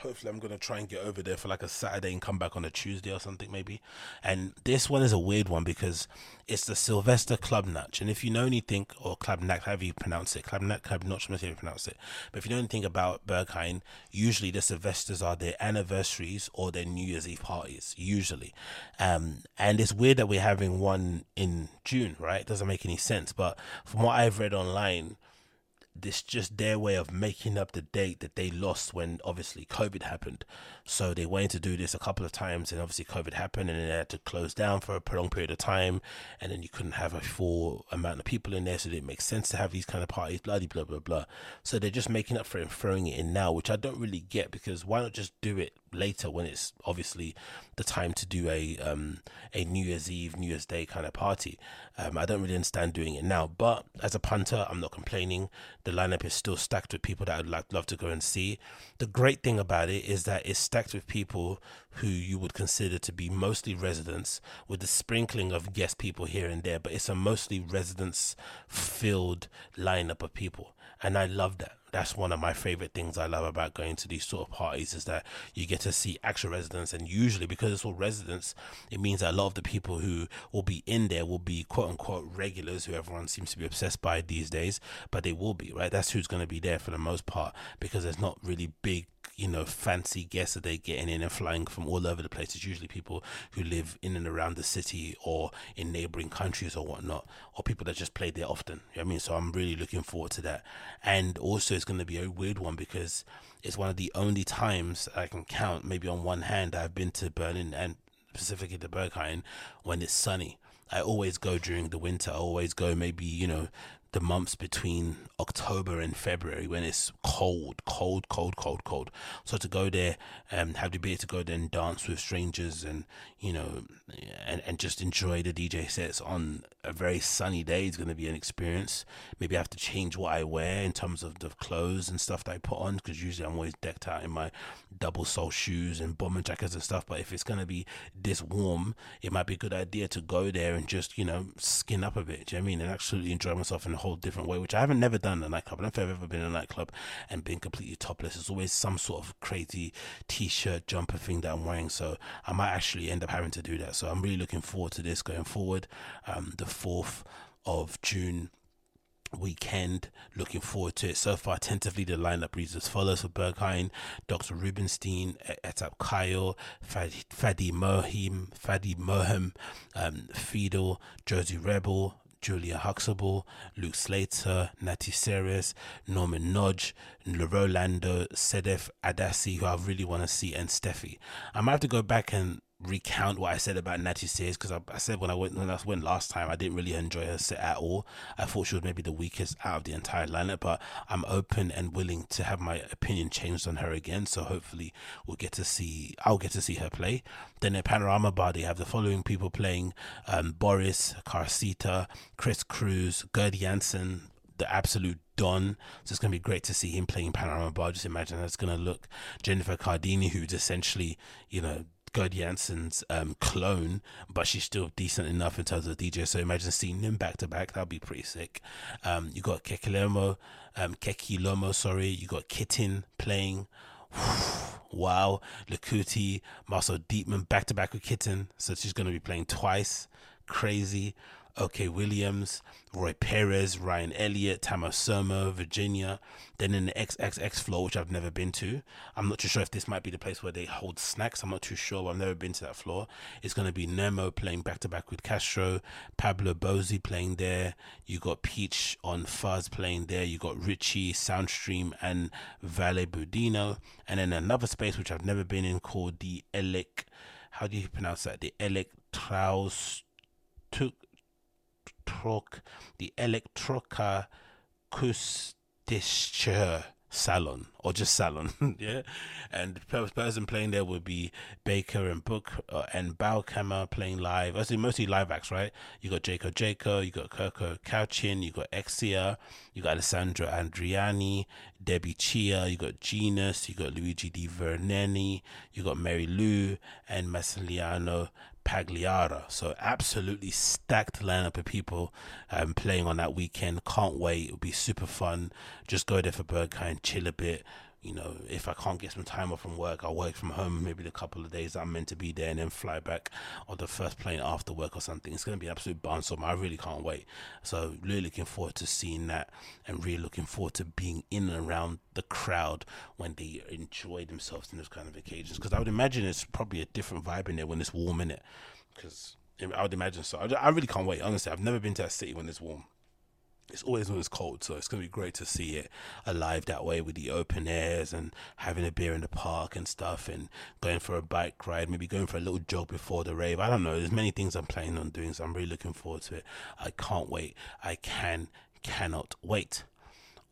hopefully I'm gonna try and get over there for like a Saturday and come back on a Tuesday or something maybe. And this one is a weird one because it's the Silvester Club Natch. And if you know anything or Club Natch, however you pronounce it, Club Natch, Club Notch, however you pronounce it. But if you know anything about Berghain, usually the Silvesters are their anniversaries or their New Year's Eve parties, usually. Um, and it's weird that we're having one in June, right? It doesn't make any sense. But from what I've read online, this just their way of making up the date that they lost when obviously COVID happened. So they wanted to do this a couple of times, and obviously COVID happened, and then they had to close down for a prolonged period of time, and then you couldn't have a full amount of people in there, so it didn't make sense to have these kind of parties, blah blah blah blah. So they're just making up for it and throwing it in now, which I don't really get because why not just do it later when it's obviously the time to do a um a New Year's Eve, New Year's Day kind of party. Um, I don't really understand doing it now, but as a punter, I'm not complaining. The lineup is still stacked with people that I'd like love to go and see. The great thing about it is that it's stacked with people who you would consider to be mostly residents, with a sprinkling of guest people here and there, but it's a mostly residents filled lineup of people, and I love that. That's one of my favorite things I love about going to these sort of parties is that you get to see actual residents, and usually because it's all residents, it means that a lot of the people who will be in there will be quote unquote regulars, who everyone seems to be obsessed by these days, but they will be right. That's who's going to be there for the most part because there's not really big you know, fancy guests that they're getting in and flying from all over the place. It's usually people who live in and around the city or in neighboring countries or whatnot, or people that just play there often. You know I mean? So I'm really looking forward to that. And also, it's going to be a weird one because it's one of the only times I can count, maybe on one hand, I've been to Berlin and specifically the Berghain when it's sunny. I always go during the winter. I always go maybe you know the months between October and February when it's cold, cold, cold, cold, cold. So to go there and have the ability to go there and dance with strangers and you know and, and just enjoy the DJ sets on a very sunny day is going to be an experience. Maybe I have to change what I wear in terms of the clothes and stuff that I put on because usually I'm always decked out in my double sole shoes and bomber jackets and stuff. But if it's going to be this warm, it might be a good idea to go there and just you know skin up a bit. Do you know I mean? And absolutely enjoy myself in whole different way, which I haven't never done in a nightclub. I don't think I've ever been in a nightclub and been completely topless. There's always some sort of crazy t-shirt jumper thing that I'm wearing, so I might actually end up having to do that. So I'm really looking forward to this going forward. Um, the fourth of June weekend. Looking forward to it. So far, tentatively, the lineup reads as follows for Berghain Dr. Rubinstein, Etapp Kyle, Fadi, Mohim, Fadi Mohem, um, Josey Rebelle, Julia Huxtable, Luke Slater, Natty Series, Norman Nodge, Rolando, Sedef Adasi, who I really want to see, and Steffi. I might have to go back and recount what I said about Natty Sears because I, I, said when I went when I went last time I didn't really enjoy her set at all. I thought she was maybe the weakest out of the entire lineup, but I'm open and willing to have my opinion changed on her again. So hopefully we'll get to see I'll get to see her play. Then at Panorama Bar they have the following people playing: um, Boris Carcita, Chris Cruz, Gerd Janson, the absolute Don. So it's going to be great to see him playing Panorama Bar. Just imagine it's going to look. Jennifer Cardini, who's essentially, you know, Gerd Janson's um, clone, but she's still decent enough in terms of DJ. So imagine seeing them back to back. That'd be pretty sick. Um, you got Kekilomo, um, Kikelomo, sorry. You got Kittin playing. wow. Lakuti, Marcel Dettmann back to back with Kittin. So she's going to be playing twice. Crazy. OK Williams, Roi Perez, Ryan Elliott, Tama Sumo, Virginia. Then in the XXX floor, which I've never been to. I'm not too sure if this might be the place where they hold snacks. I'm not too sure. I've never been to that floor. It's going to be Nemo playing back to back with Castro, Pablo Bozzi playing there. You got Peach on Fuzz playing there. You got Richie, Soundstream, and Vale Budino. And then another space which I've never been in called the Elec. How do you pronounce that? The Electraus The Electroca Kustischer Salon or just Salon, yeah. And the person playing there would be Baker and Book uh, and Baukammer playing live. I see mostly live acts, right? You got Jaco Jaco, you got Kirko Couchin, you got Exia, you got Alessandro Andriani, Debbie Chia, you got Genus, you got Luigi Di Verneni, you got Mary Lou and Massimiliano Pagliara. So absolutely stacked lineup of people um, playing on that weekend. Can't wait. It'll be super fun. Just go there for Berghain, chill a bit. You know, if I can't get some time off from work, I'll work from home maybe the couple of days I'm meant to be there and then fly back on the first plane after work or something. It's going to be absolute barnstorm. I really can't wait. So, really looking forward to seeing that and really looking forward to being in and around the crowd when they enjoy themselves in those kind of occasions. Because I would imagine it's probably a different vibe in there when it's warm in it. Because I would imagine so. I really can't wait. Honestly, I've never been to a city when it's warm it's always when it's cold, so it's going to be great to see it alive that way with the open airs and having a beer in the park and stuff, and going for a bike ride, maybe going for a little jog before the rave. I don't know. There's many things I'm planning on doing, so I'm really looking forward to it. I can't wait. I can, cannot wait.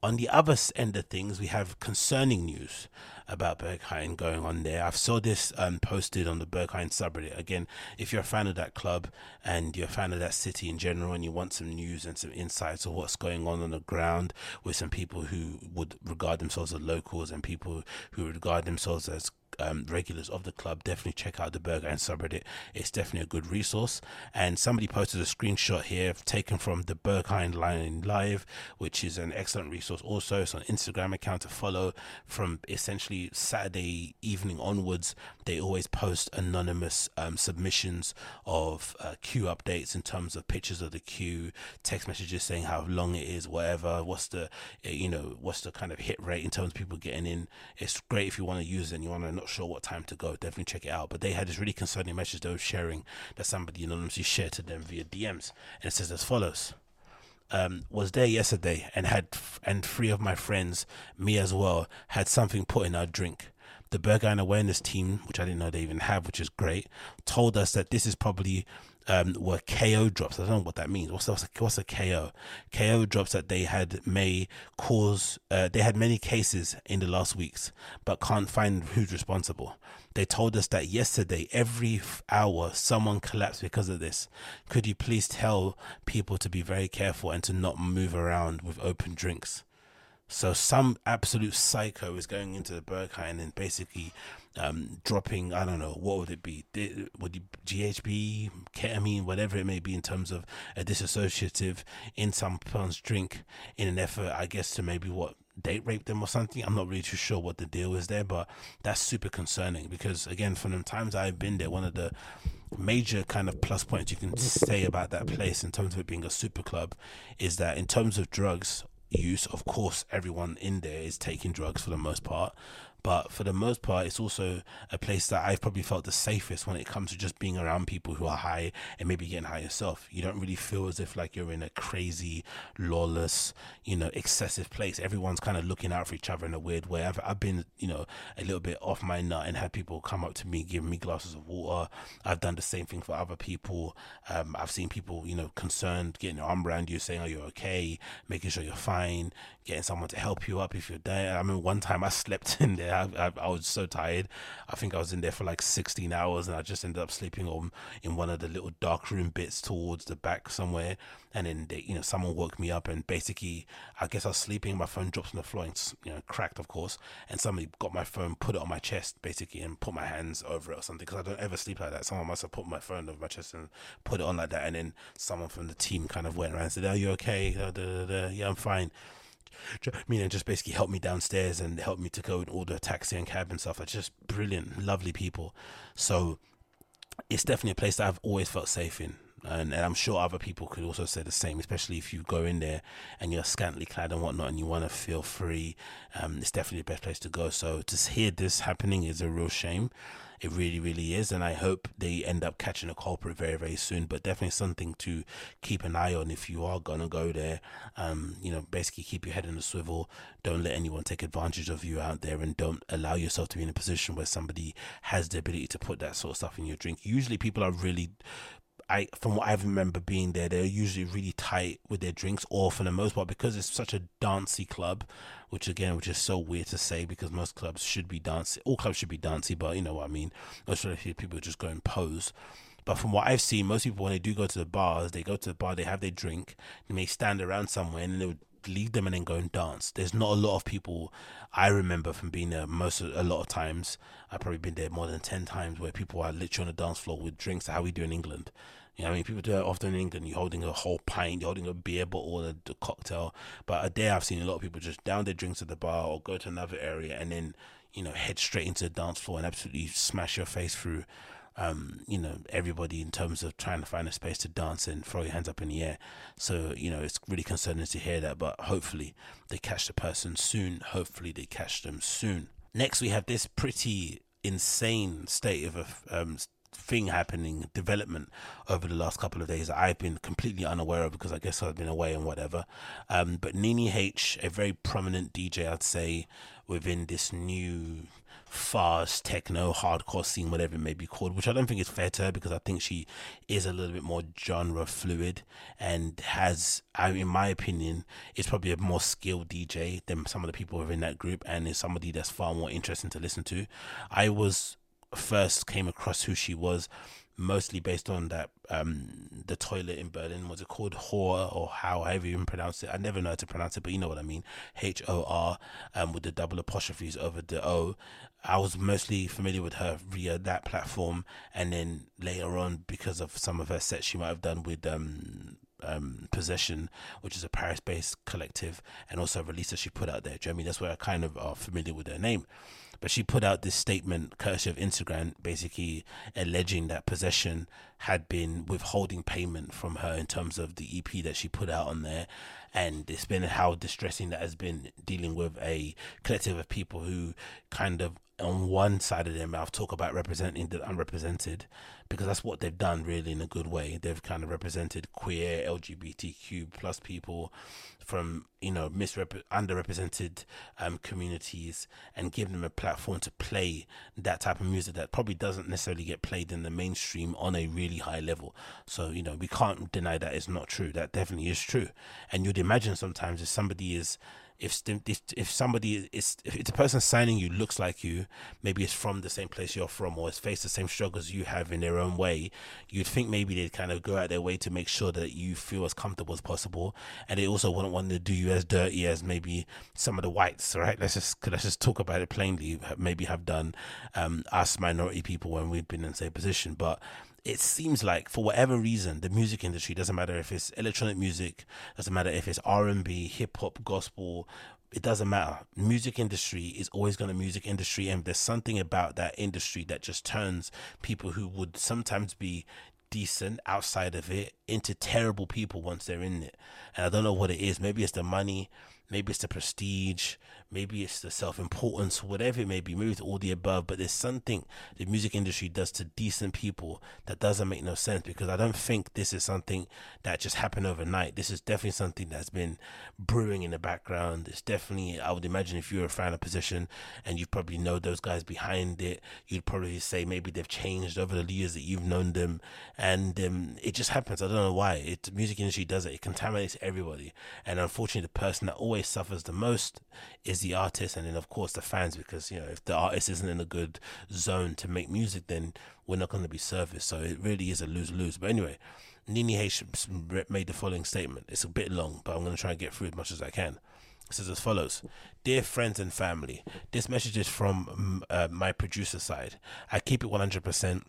On the other end of things, we have concerning news about Berghain going on there. I've saw this um, posted on the Berghain subreddit. Again, if you're a fan of that club and you're a fan of that city in general and you want some news and some insights of what's going on on the ground with some people who would regard themselves as locals and people who regard themselves as um, regulars of the club, definitely check out the Berghain subreddit. It's definitely a good resource. And somebody posted a screenshot here taken from the Berghain Line Live, which is an excellent resource. Also, it's an Instagram account to follow from essentially Saturday evening onwards. They always post anonymous um, submissions of uh, queue updates in terms of pictures of the queue, text messages saying how long it is, whatever. What's the, eh, you know, what's the kind of hit rate in terms of people getting in. It's great if you want to use it and you want to not sure what time to go, definitely check it out. But they had this really concerning message they were sharing that somebody anonymously shared to them via DMs, and it says as follows. Um, was there yesterday and had and three of my friends, me as well, had something put in our drink. The Berghain awareness team, which I didn't know they even have, which is great, told us that this is probably um, were KO drops. I don't know what that means. What's what's a, what's a KO? KO drops that they had may cause. Uh, they had many cases in the last weeks, but can't find who's responsible. They told us that yesterday, every hour, someone collapsed because of this. Could you please tell people to be very careful and to not move around with open drinks? So some absolute psycho is going into the Berghain and basically um, dropping, I don't know, what would it be? Would it GHB, ketamine, whatever it may be in terms of a disassociative in some someone's drink in an effort, I guess, to maybe what date rape them or something. I'm not really too sure what the deal is there, but that's super concerning because again, from the times I've been there, one of the major kind of plus points you can say about that place in terms of it being a super club is that in terms of drugs use. Of course, everyone in there is taking drugs for the most part, but for the most part, it's also a place that I've probably felt the safest when it comes to just being around people who are high and maybe getting high yourself. You don't really feel as if like you're in a crazy, lawless, you know, excessive place. Everyone's kind of looking out for each other in a weird way. I've, I've been, you know, a little bit off my nut and had people come up to me, giving me glasses of water. I've done the same thing for other people. Um, I've seen people, you know, concerned, getting their arm around you, saying, "Are you okay?" Making sure you're fine, getting someone to help you up if you're there. I mean, one time I slept in there. I, I, was so tired. I think I was in there for like 16 hours, and I just ended up sleeping on in one of the little dark room bits towards the back somewhere. And then they, you know, someone woke me up, and basically, I guess I was sleeping. My phone drops on the floor, and you know, cracked, of course. And somebody got my phone, put it on my chest, basically, and put my hands over it or something. Because I don't ever sleep like that. Someone must have put my phone over my chest and put it on like that. And then someone from the team kind of went around and said, "Are you okay?" Da, da, da, yeah, I'm fine. I mean, and just basically helped me downstairs and helped me to go and order a taxi and cab and stuff. Like just brilliant, lovely people. So it's definitely a place that I've always felt safe in. And, and I'm sure other people could also say the same, especially if you go in there and you're scantily clad and whatnot and you want to feel free. Um, it's definitely the best place to go. So to hear this happening is a real shame. It really, really is. And I hope they end up catching a culprit very, very soon. But definitely something to keep an eye on if you are going to go there. Um, you know, basically keep your head in the swivel. Don't let anyone take advantage of you out there and don't allow yourself to be in a position where somebody has the ability to put that sort of stuff in your drink. Usually people are really I from what I remember being there, they're usually really tight with their drinks, or for the most part, because it's such a dancey club, which again, which is so weird to say because most clubs should be dancey. All clubs should be dancey, but you know what I mean. Most of the people just go and pose. But from what I've seen, most people when they do go to the bars, they go to the bar, they have their drink, they may stand around somewhere, and they would leave them and then go and dance. There's not a lot of people I remember from being there most a lot of times. I've probably been there more than ten times where people are literally on the dance floor with drinks, how we do in England. You know, I mean, people do it often in England. You're holding a whole pint, you're holding a beer bottle a, a cocktail. But a day I've seen a lot of people just down their drinks at the bar or go to another area and then, you know, head straight into the dance floor and absolutely smash your face through. Um, you know, everybody in terms of trying to find a space to dance and throw your hands up in the air. So, you know, it's really concerning to hear that, but hopefully they catch the person soon. Hopefully they catch them soon. Next, we have this pretty insane state of um, thing happening, development over the last couple of days that I've been completely unaware of because I guess I've been away and whatever. Um, but Nene H, a very prominent DJ, I'd say, within this new fast techno hardcore scene, whatever it may be called, which I don't think is fair to her because I think she is a little bit more genre fluid and has, I, in my opinion, is probably a more skilled DJ than some of the people within that group and is somebody that's far more interesting to listen to. I was first came across who she was mostly based on that um the toilet in Berlin was it called? Hor or how however you even pronounce it. I never know how to pronounce it but you know what I mean. H O R um with the double apostrophes over the O I was mostly familiar with her via that platform and then later on because of some of her sets she might have done with um um, Possession, which is a Paris based collective, and also a release that she put out there. Do you know I mean? That's where I kind of are familiar with her name. But she put out this statement, courtesy of Instagram, basically alleging that Possession had been withholding payment from her in terms of the EP that she put out on there. And it's been how distressing that has been dealing with a collective of people who kind of on one side of their mouth talk about representing the unrepresented because that's what they've done really in a good way. They've kind of represented queer lgbtq plus people from you know misrep- underrepresented um, communities and give them a platform to play that type of music that probably doesn't necessarily get played in the mainstream on a really high level. So you know we can't deny that it's not true. That definitely is true. And you'd imagine sometimes if somebody is if if, if somebody is if it's a person signing you looks like you maybe it's from the same place you're from or has faced the same struggles you have in their own way you'd think maybe they'd kind of go out their way to make sure that you feel as comfortable as possible. And they also wouldn't want to do you as dirty as maybe some of the whites right? Let's just let's just talk about it plainly maybe have done um, us minority people when we've been in the same position. But it seems like for whatever reason the music industry doesn't matter if it's electronic music doesn't matter if it's r&b hip-hop gospel it doesn't matter. Music industry is always going to music industry and there's something about that industry that just turns people who would sometimes be decent outside of it into terrible people once they're in it. And i don't know what it is. Maybe it's the money maybe it's the prestige maybe it's the self-importance whatever it may be maybe it's all the above but there's something the music industry does to decent people that doesn't make no sense because i don't think this is something that just happened overnight. This is definitely something that's been brewing in the background. It's definitely i would imagine if you're a fan of Possession and you probably know those guys behind it you'd probably say maybe they've changed over the years that you've known them and um, it just happens. I don't know why. It the music industry does it. It contaminates everybody. And unfortunately the person that always suffers the most is the artist and then of course the fans because you know if the artist isn't in a good zone to make music then we're not going to be serviced. So it really is a lose-lose. But anyway Nene H made the following statement. It's a bit long but I'm going to try and get through as much as I can. It says as follows. Dear friends and family, this message is from uh, my producer side. I keep it 100%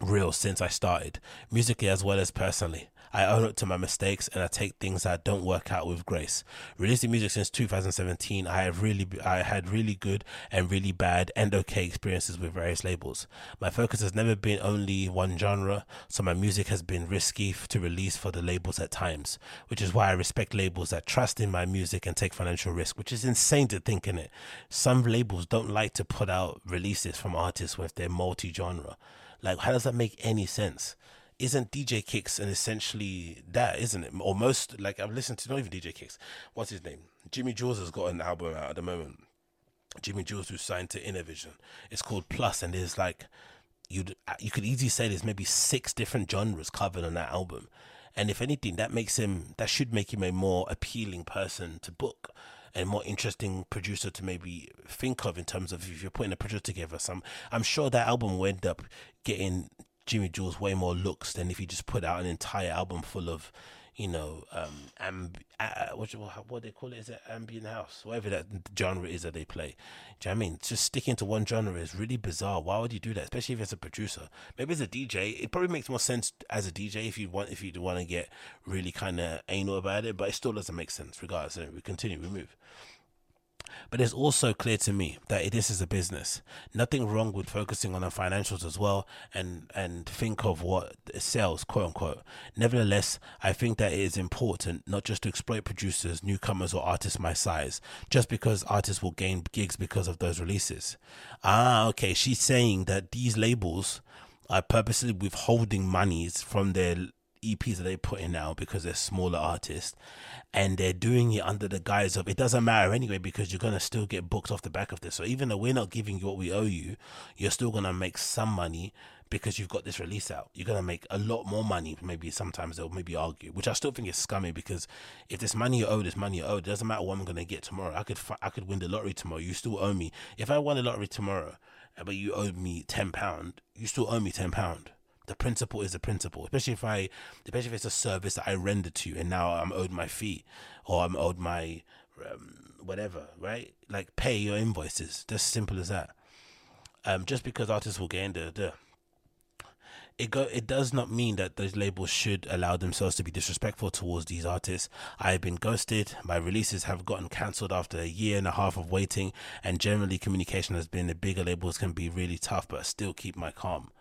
real since I started, musically as well as personally. I own up to my mistakes and I take things that don't work out with grace. Releasing music since 2017, I have really, I had really good and really bad and okay experiences with various labels. My focus has never been only one genre, so my music has been risky to release for the labels at times, which is why I respect labels that trust in my music and take financial risk, which is insane to think in it. Some labels don't like to put out releases from artists with their multi-genre. Like, how does that make any sense? Isn't DJ Kicks and essentially that, isn't it? Or most like I've listened to not even DJ Kicks. What's his name? Jimi Jules has got an album out at the moment. Jimi Jules who's signed to Innovision. It's called Plus, and there's like you'd uh, you could easily say there's maybe six different genres covered on that album. And if anything, that makes him that should make him a more appealing person to book and more interesting producer to maybe think of in terms of if you're putting a project together. Some I'm sure that album will end up getting Jimi Jules way more looks than if he just put out an entire album full of, you know, um, amb- uh, what what they call it? Is it ambient house? Whatever that genre is that they play. Do you know I mean? Just sticking to one genre is really bizarre. Why would you do that? Especially if it's a producer. Maybe as a DJ, it probably makes more sense as a DJ if you want if you want to get really kind of anal about it. But it still doesn't make sense regardless. Anyway, we continue. We move. But it's also clear to me that this is a business. Nothing wrong with focusing on the financials as well and, and think of what sells, quote unquote. Nevertheless, I think that it is important not just to exploit producers, newcomers, or artists my size, just because artists will gain gigs because of those releases. Ah, okay. She's saying that these labels are purposely withholding monies from their EPs that they put in now because they're smaller artists and they're doing it under the guise of it doesn't matter anyway because you're gonna still get booked off the back of this. So even though we're not giving you what we owe you, you're still gonna make some money because you've got this release out. You're gonna make a lot more money. Maybe sometimes they'll maybe argue, which I still think is scummy because if this money you owe, this money you owe, it doesn't matter what I'm gonna get tomorrow. I could I could win the lottery tomorrow. You still owe me. If I won the lottery tomorrow, but you owe me ten pound, you still owe me ten pound the principle is the principle. Especially if I, especially if it's a service that I rendered to you, and now I'm owed my fee, or I'm owed my um, whatever, right? Like pay your invoices. Just simple as that. Um, just because artists will get in the, the it go it does not mean that those labels should allow themselves to be disrespectful towards these artists. I have been ghosted. My releases have gotten cancelled after a year and a half of waiting, and generally communication has been the bigger labels can be really tough, but I still keep my calm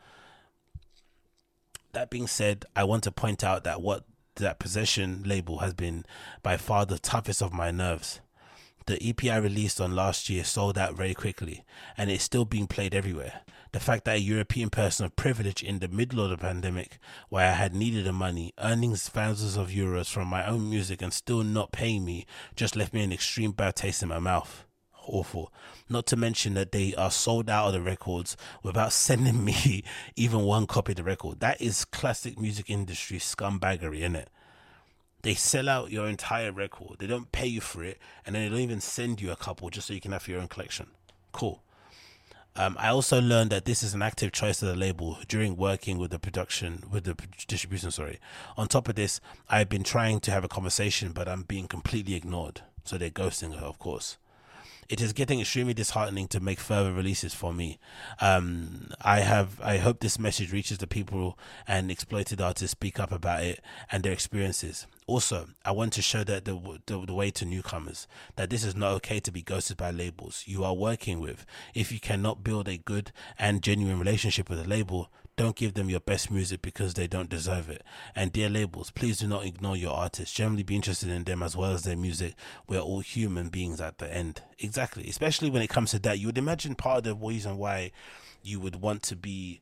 that being said, I want to point out that what that possession label has been by far the toughest of my nerves. the EP I released on last year sold out very quickly, and it's still being played everywhere. The fact that a European person of privilege in the middle of the pandemic, where I had needed the money, earning thousands of euros from my own music and still not paying me, just left me an extreme bad taste in my mouth. Awful. Not to mention that they are sold out of the records without sending me even one copy of the record. That is classic music industry scumbaggery, isn't it? They sell out your entire record. They don't pay you for it, and then they don't even send you a couple just so you can have your own collection. Cool. Um, I also learned that this is an active choice of the label during working with the production, with the distribution. Sorry. On top of this, I've been trying to have a conversation, but I'm being completely ignored. So they're ghosting her, of course it is getting extremely disheartening to make further releases for me. Um, I have, I hope this message reaches the people and exploited artists speak up about it and their experiences. Also, I want to show that the, the, the way to newcomers that this is not okay to be ghosted by labels you are working with. If you cannot build a good and genuine relationship with a label, don't give them your best music because they don't deserve it. And dear labels, please do not ignore your artists. Generally be interested in them as well as their music. We're all human beings at the end. Exactly. Especially when it comes to that. You would imagine part of the reason why you would want to be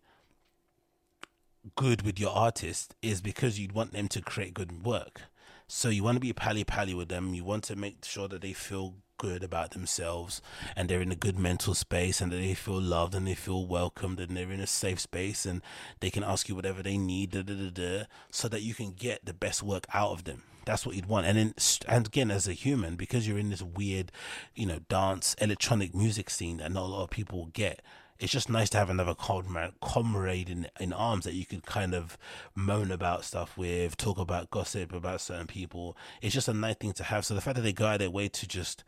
good with your artist is because you'd want them to create good work. So you want to be pally pally with them. You want to make sure that they feel good about themselves and they're in a good mental space and they feel loved and they feel welcomed and they're in a safe space and they can ask you whatever they need da, da, da, da, so that you can get the best work out of them. That's what you'd want. And then and again as a human because you're in this weird you know dance electronic music scene that not a lot of people get it's just nice to have another comrade, in, in arms that you could kind of moan about stuff with, talk about gossip about certain people. It's just a nice thing to have. So the fact that they go out their way to just,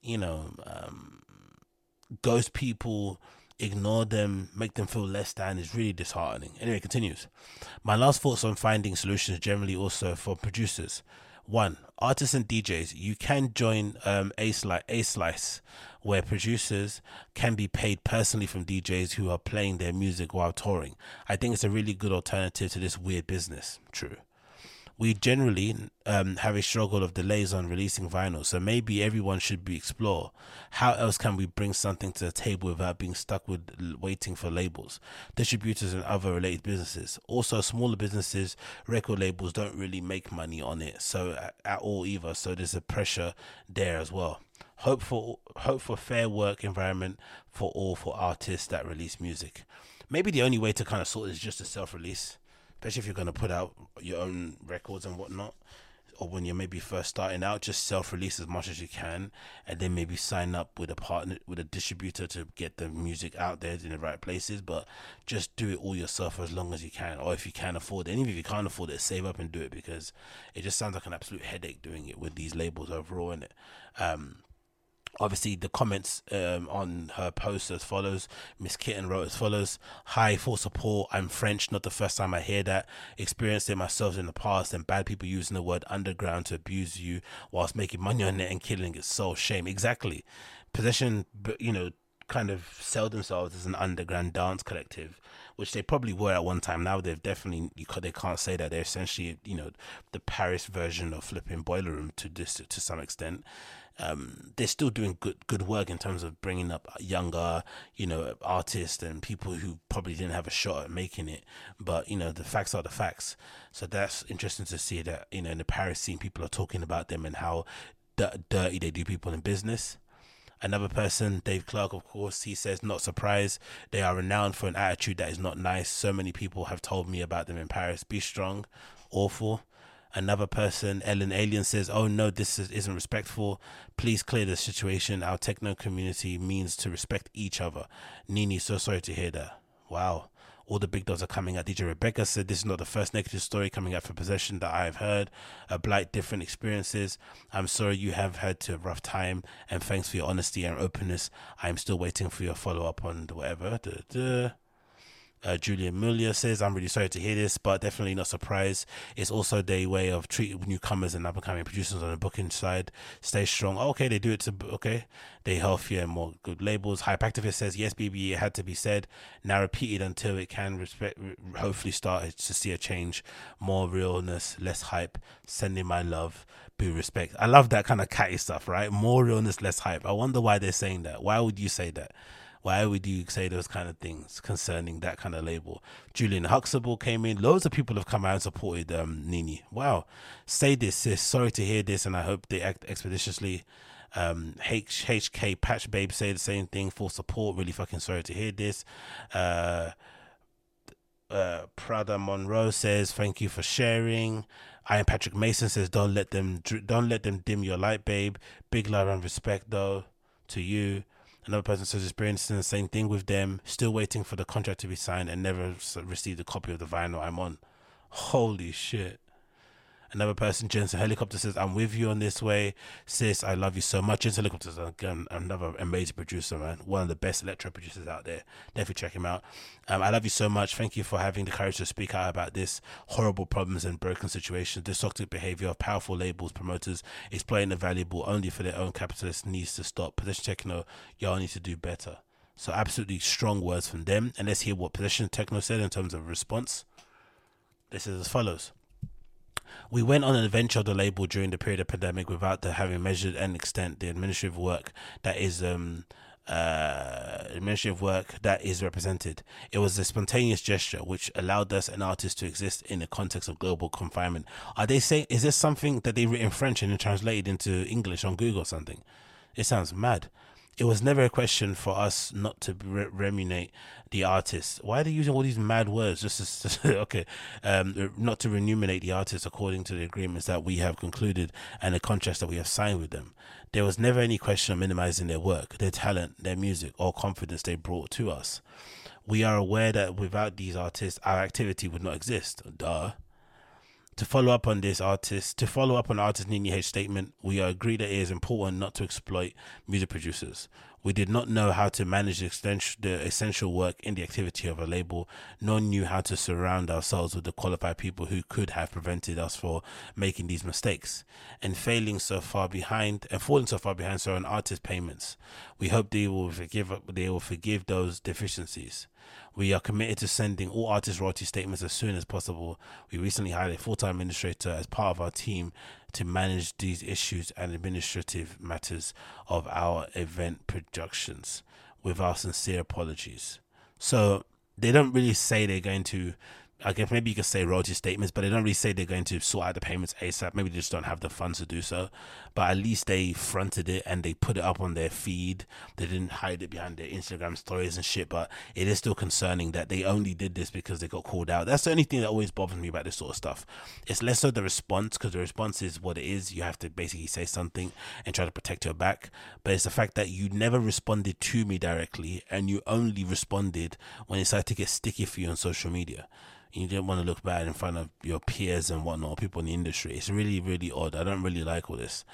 you know, um, ghost people, ignore them, make them feel less than is really disheartening. Anyway, continues. My last thoughts on finding solutions generally also for producers. One, artists and DJs, you can join um, Aslice, where producers can be paid personally from DJs who are playing their music while touring. I think it's a really good alternative to this weird business. True we generally um, have a struggle of delays on releasing vinyl. So maybe everyone should be explore how else can we bring something to the table without being stuck with waiting for labels, distributors, and other related businesses. Also, smaller businesses, record labels don't really make money on it, so at, at all either. So there's a pressure there as well. Hope for hope for fair work environment for all for artists that release music. Maybe the only way to kind of sort is just a self release especially if you're going to put out your own records and whatnot or when you're maybe first starting out just self-release as much as you can and then maybe sign up with a partner with a distributor to get the music out there in the right places but just do it all yourself as long as you can or if you can afford it. And even if you can't afford it save up and do it because it just sounds like an absolute headache doing it with these labels overall in it um obviously the comments um, on her post as follows. Miss Kittin wrote as follows. Hi full support. I'm french not the first time i hear that. Experienced it myself in the past and bad people using the word underground to abuse you whilst making money on it and killing it. So shame. Exactly. Possession you know kind of sell themselves as an underground dance collective which they probably were at one time. Now they've definitely they can't say that they're essentially you know the Paris version of flipping Boiler Room to this to some extent um, they're still doing good good work in terms of bringing up younger, you know, artists and people who probably didn't have a shot at making it. But you know, the facts are the facts. So that's interesting to see that you know in the Paris scene, people are talking about them and how d- dirty they do people in business. Another person, Dave Clarke, of course, he says, not surprised. They are renowned for an attitude that is not nice. So many people have told me about them in Paris. Be strong. Awful. Another person, Ellen Allien, says, "Oh no, this is, isn't respectful. Please clear the situation. Our techno community means to respect each other." Nene, so sorry to hear that. Wow. All the big dogs are coming out. DJ Rebekah said this is not the first negative story coming out for possession that I have heard. A blight, different experiences. I'm sorry you have had to a rough time, and thanks for your honesty and openness. I am still waiting for your follow up on whatever. Duh, duh. Uh, Julian Muller says, I'm really sorry to hear this, but definitely not surprised. It's also their way of treating newcomers and up and coming producers on the booking side. Stay strong. Oh, okay, they do it to, okay. They healthier and more good labels. Hyperaktivist says, yes, BB, it had to be said. Now repeated until it can respect, hopefully start to see a change. More realness, less hype. Sending my love. Be respect. I love that kind of catty stuff, right? More realness, less hype. I wonder why they're saying that. Why would you say that? Why would you say those kind of things concerning that kind of label? Juliana Huxtable came in. Loads of people have come out and supported um, Nene. Wow. Say this, sis. Sorry to hear this, and I hope they act expeditiously. Um, H- HK Patch Babe say the same thing. Full support. Really fucking sorry to hear this. Uh, uh, Prada Monroe says thank you for sharing. I am Patrick Mason says don't let them don't let them dim your light, babe. Big love and respect though to you. Another person says experiencing the same thing with them, still waiting for the contract to be signed and never received a copy of the vinyl I'm on. Holy shit. Another person, Jensen Helicopter says, I'm with you on this way. Sis, I love you so much. Jensen Helicopter is again another amazing producer, man. One of the best electro producers out there. Definitely check him out. Um, I love you so much. Thank you for having the courage to speak out about this horrible problems and broken situations. This toxic behavior of powerful labels, promoters, exploiting the valuable only for their own capitalist needs to stop. Possession Techno, y'all need to do better. So absolutely strong words from them. And let's hear what Possession Techno said in terms of response. This is as follows. We went on an adventure of the label during the period of pandemic without the having measured and extent the administrative work that is um uh administrative work that is represented. It was a spontaneous gesture which allowed us and artists to exist in the context of global confinement. Are they saying is this something that they written in French and then translated into English on Google or something? It sounds mad it was never a question for us not to re- remunerate the artists. Why are they using all these mad words? Just, to, okay, um, not to remunerate the artists according to the agreements that we have concluded and the contracts that we have signed with them. There was never any question of minimizing their work, their talent, their music, or confidence they brought to us. We are aware that without these artists, our activity would not exist. Duh. To follow up on this artist, to follow up on artist Nene H statement, we agree that it is important not to exploit music producers. We did not know how to manage the essential, the essential work in the activity of a label, nor knew how to surround ourselves with the qualified people who could have prevented us from making these mistakes and failing so far behind and falling so far behind so on artist payments. We hope they will forgive they will forgive those deficiencies. We are committed to sending all artist royalty statements as soon as possible. We recently hired a full time administrator as part of our team to manage these issues and administrative matters of our event productions. With our sincere apologies. So they don't really say they're going to I guess maybe you could say royalty statements, but they don't really say they're going to sort out the payments ASAP. Maybe they just don't have the funds to do so. But at least they fronted it and they put it up on their feed. They didn't hide it behind their Instagram stories and shit. But it is still concerning that they only did this because they got called out. That's the only thing that always bothers me about this sort of stuff. It's less so the response because the response is what it is. You have to basically say something and try to protect your back. But it's the fact that you never responded to me directly and you only responded when it started to get sticky for you on social media you didn't want to look bad in front of your peers and whatnot, people in the industry. It's really, really odd. I don't really like all this.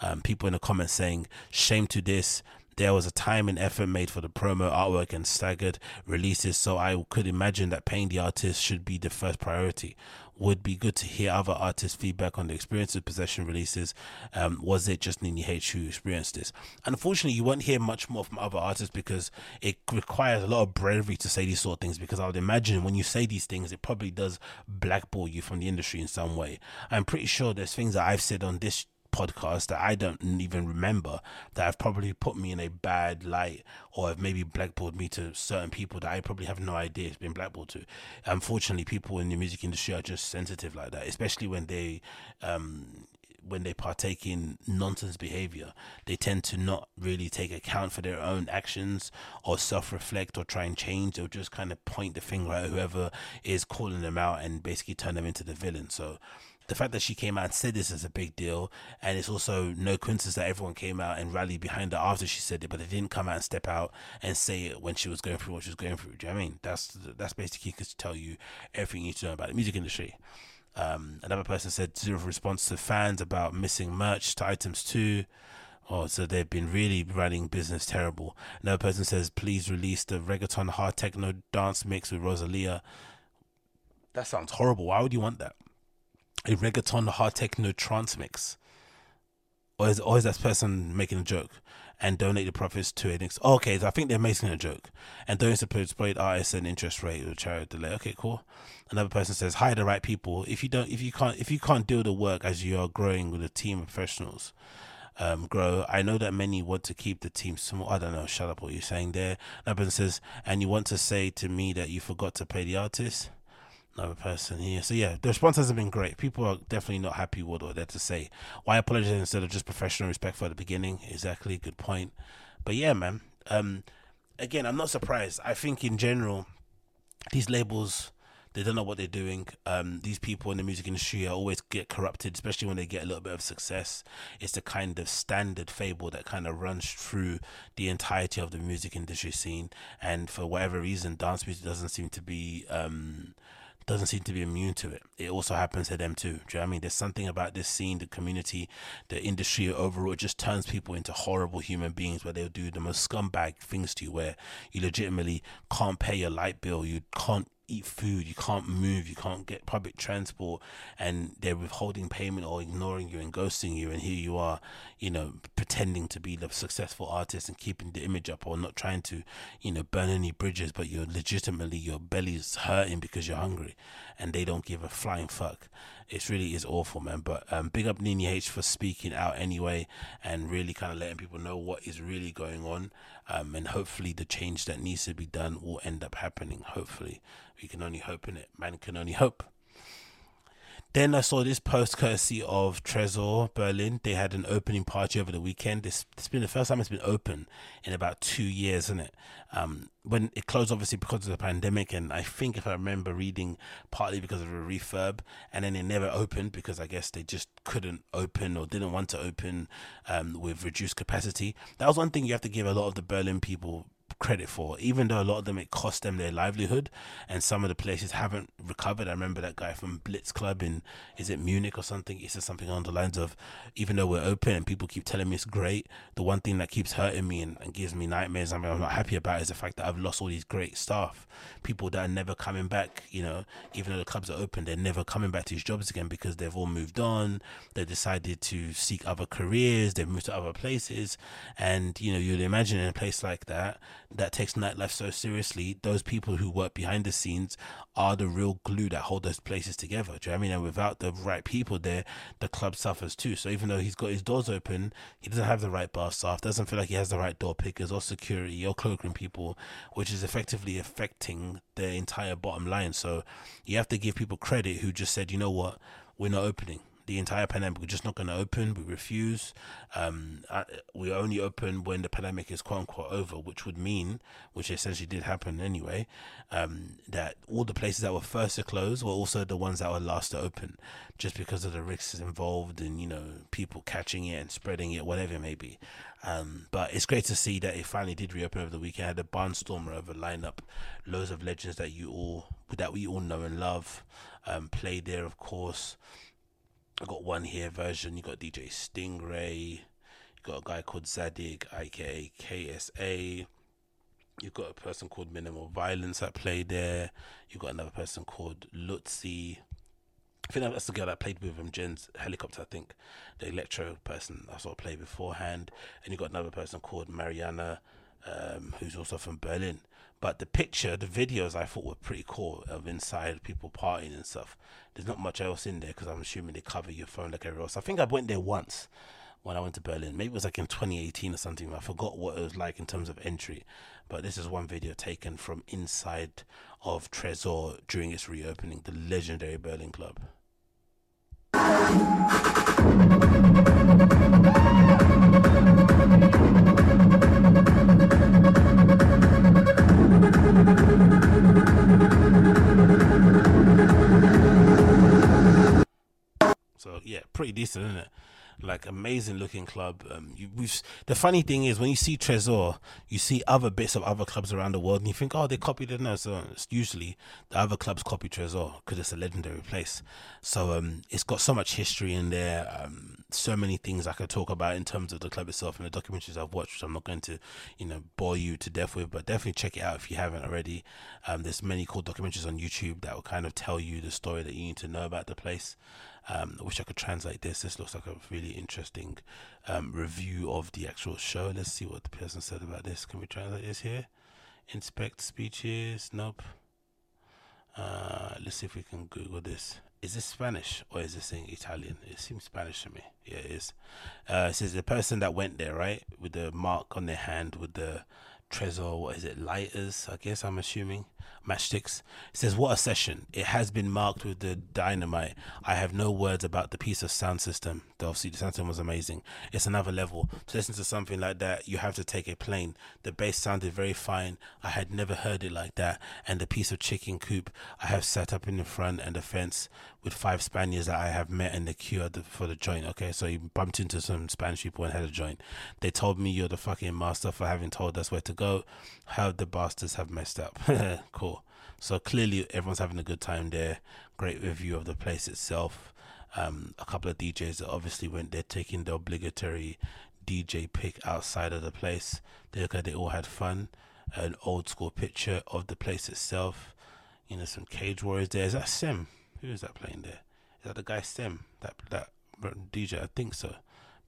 Um, people in the comments saying, shame to this. There was a time and effort made for the promo artwork and staggered releases, so I could imagine that paying the artist should be the first priority would be good to hear other artists' feedback on the experience of possession releases. Um, was it just Nene H who experienced this? Unfortunately, you won't hear much more from other artists because it requires a lot of bravery to say these sort of things. Because I would imagine when you say these things, it probably does blackball you from the industry in some way. I'm pretty sure there's things that I've said on this podcast that I don't even remember that have probably put me in a bad light or have maybe blackballed me to certain people that I probably have no idea it's been blackballed to. Unfortunately, people in the music industry are just sensitive like that, especially when they um, when they partake in nonsense behavior, they tend to not really take account for their own actions or self reflect or try and change or just kind of point the finger at whoever is calling them out and basically turn them into the villain. So the fact that she came out and said this is a big deal, and it's also no coincidence that everyone came out and rallied behind her after she said it, but they didn't come out and step out and say it when she was going through what she was going through. Do you know I mean? That's that's basically to tell you everything you need to know about the music industry. Um, another person said zero response to fans about missing merch to items too. Oh, so they've been really running business terrible. Another person says, please release the reggaeton hard techno dance mix with Rosalia. That sounds horrible. Why would you want that? A reggaeton hard techno trance mix. Or is, or is that person making a joke? And donate the profits to. Ex- oh, okay, so I think they're making a joke. And donate to exploit artists and interest rate or charity delay. Okay, cool. Another person says, hire the right people. If you don't, if you can't, if you can't do the work as you are growing with a team of professionals, um, grow. I know that many want to keep the team small. I don't know. Shut up. What you're saying there. Another person says, and you want to say to me that you forgot to pay the artist. Another person here. So yeah, the response hasn't been great. People are definitely not happy with what they're to say. Why apologize instead of just professional respect for the beginning? Exactly. Good point. But yeah, man. Um, again, I'm not surprised. I think in general, these labels they don't know what they're doing. Um, these people in the music industry always get corrupted, especially when they get a little bit of success. It's the kind of standard fable that kind of runs through the entirety of the music industry scene. And for whatever reason, dance music doesn't seem to be. Um, doesn't seem to be immune to it. It also happens to them too. Do you know I mean? There's something about this scene, the community, the industry overall, it just turns people into horrible human beings where they'll do the most scumbag things to you where you legitimately can't pay your light bill, you can't eat food, you can't move, you can't get public transport, and they're withholding payment or ignoring you and ghosting you, and here you are, you know, pretending to be the successful artist and keeping the image up or not trying to, you know, burn any bridges, but you're legitimately your belly's hurting because you're hungry, and they don't give a flying fuck. It really is awful, man. But um, big up Nene H for speaking out anyway and really kind of letting people know what is really going on. Um, and hopefully the change that needs to be done will end up happening. Hopefully, we can only hope in it. Man can only hope. Then I saw this post courtesy of Tresor Berlin. They had an opening party over the weekend. This it's been the first time it's been open in about two years, isn't it? Um, when it closed, obviously because of the pandemic, and I think if I remember reading, partly because of a refurb, and then it never opened because I guess they just couldn't open or didn't want to open um, with reduced capacity. That was one thing you have to give a lot of the Berlin people credit for, even though a lot of them it cost them their livelihood, and some of the places haven't recovered. I remember that guy from Blitz Club in is it Munich or something? He said something on the lines of, even though we're open and people keep telling me it's great, the one thing that keeps hurting me and, and gives me nightmares, I mean, I'm not happy about is the fact that I've lost all these great staff, people that are never coming back. You know, even though the clubs are open, they're never coming back to these jobs again because they've all moved on. They decided to seek other careers. They've moved to other places, and you know, you'd imagine in a place like that that takes nightlife so seriously, those people who work behind the scenes are the real glue that hold those places together. Do you know I mean? And without the right people there, the club suffers too. So even though he's got his doors open, he doesn't have the right bar staff, doesn't feel like he has the right door pickers or security or cloakroom people, which is effectively affecting the entire bottom line. So you have to give people credit who just said, you know what, we're not opening the entire pandemic. We're just not going to open. We refuse. Um, we only open when the pandemic is quote unquote over, which would mean, which essentially did happen anyway, um, that all the places that were first to close were also the ones that were last to open, just because of the risks involved and you know people catching it and spreading it, whatever it may be. Um, but it's great to see that it finally did reopen over the weekend. I Had a barnstormer of a lineup, loads of legends that you all that we all know and love. Um, played there, of course. I got one here version. You got DJ Stingray. You got a guy called Zadig, aka KSA. You've got a person called Minimal Violence that played there. You've got another person called Lutzi. I think that's the girl that played with him, Jen's helicopter. I think the electro person I saw play beforehand. And you've got another person called Mariana, um, who's also from Berlin. But the picture, the videos, I thought were pretty cool of inside people partying and stuff. There's not much else in there because I'm assuming they cover your phone like everywhere else. I think I went there once when I went to Berlin. Maybe it was like in 2018 or something. I forgot what it was like in terms of entry. But this is one video taken from inside of Tresor during its reopening, the legendary Berlin club. Yeah, pretty decent, isn't it? like amazing looking club. Um, you, we've, the funny thing is when you see Trésor, you see other bits of other clubs around the world, and you think, oh, they copied it. No, so it's usually the other clubs copy Trésor because it's a legendary place. So um, it's got so much history in there. Um, so many things I could talk about in terms of the club itself and the documentaries I've watched, which I'm not going to, you know, bore you to death with. But definitely check it out if you haven't already. Um, there's many cool documentaries on YouTube that will kind of tell you the story that you need to know about the place. Um, I wish I could translate this. This looks like a really interesting um, review of the actual show. Let's see what the person said about this. Can we translate this here? Inspect speeches. Nope. Uh, let's see if we can Google this. Is this Spanish or is this in Italian? It seems Spanish to me. Yeah, it is. Uh, it says the person that went there, right, with the mark on their hand with the Tresor, what is it, lighters, I guess I'm assuming, matchsticks. Says, What a session. It has been marked with the dynamite. I have no words about the piece of sound system. The, obviously, the sound system was amazing. It's another level. To listen to something like that, you have to take a plane. The bass sounded very fine. I had never heard it like that. And the piece of chicken coop I have set up in the front and the fence with five Spaniards that I have met in the queue the, for the joint. Okay, so he bumped into some Spanish people and had a joint. They told me you're the fucking master for having told us where to go. How the bastards have messed up. cool. So clearly everyone's having a good time there. Great review of the place itself. Um, a couple of DJs that obviously went there taking the obligatory DJ pick outside of the place. They look like they all had fun. An old school picture of the place itself. You know, some cage warriors there. Is that Sim? Who is that playing there? Is that the guy Sim? That that DJ? I think so.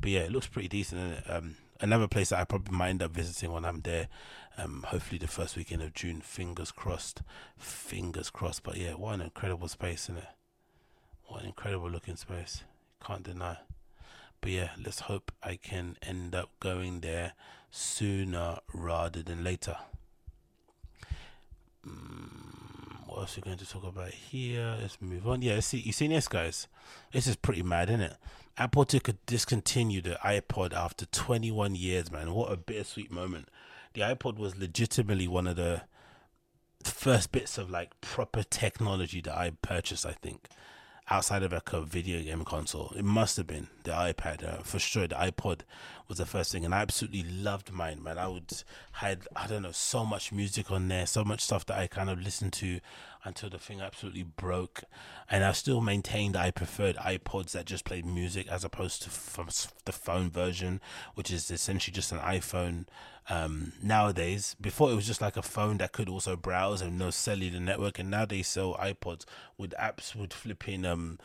But yeah, it looks pretty decent. Um, another place that I probably might end up visiting when I'm there. Um, hopefully the first weekend of June. Fingers crossed. Fingers crossed. But yeah, what an incredible space, isn't it? What an incredible looking space. Can't deny. But yeah, let's hope I can end up going there sooner rather than later. Mm, what else are we going to talk about here? Let's move on. Yeah, see, you seen this, guys? This is pretty mad, isn't it? Apple to discontinue the iPod after 21 years, man. What a bittersweet moment. The iPod was legitimately one of the first bits of like proper technology that I purchased, I think outside of like a video game console. It must have been the iPad uh, for sure. The iPod was the first thing, and I absolutely loved mine, man. I would had I don't know so much music on there, so much stuff that I kind of listened to until the thing absolutely broke. And I still maintained I preferred iPods that just played music as opposed to f- the phone version, which is essentially just an iPhone um, nowadays. Before it was just like a phone that could also browse and no cellular network, and now they sell iPods with apps with flipping um,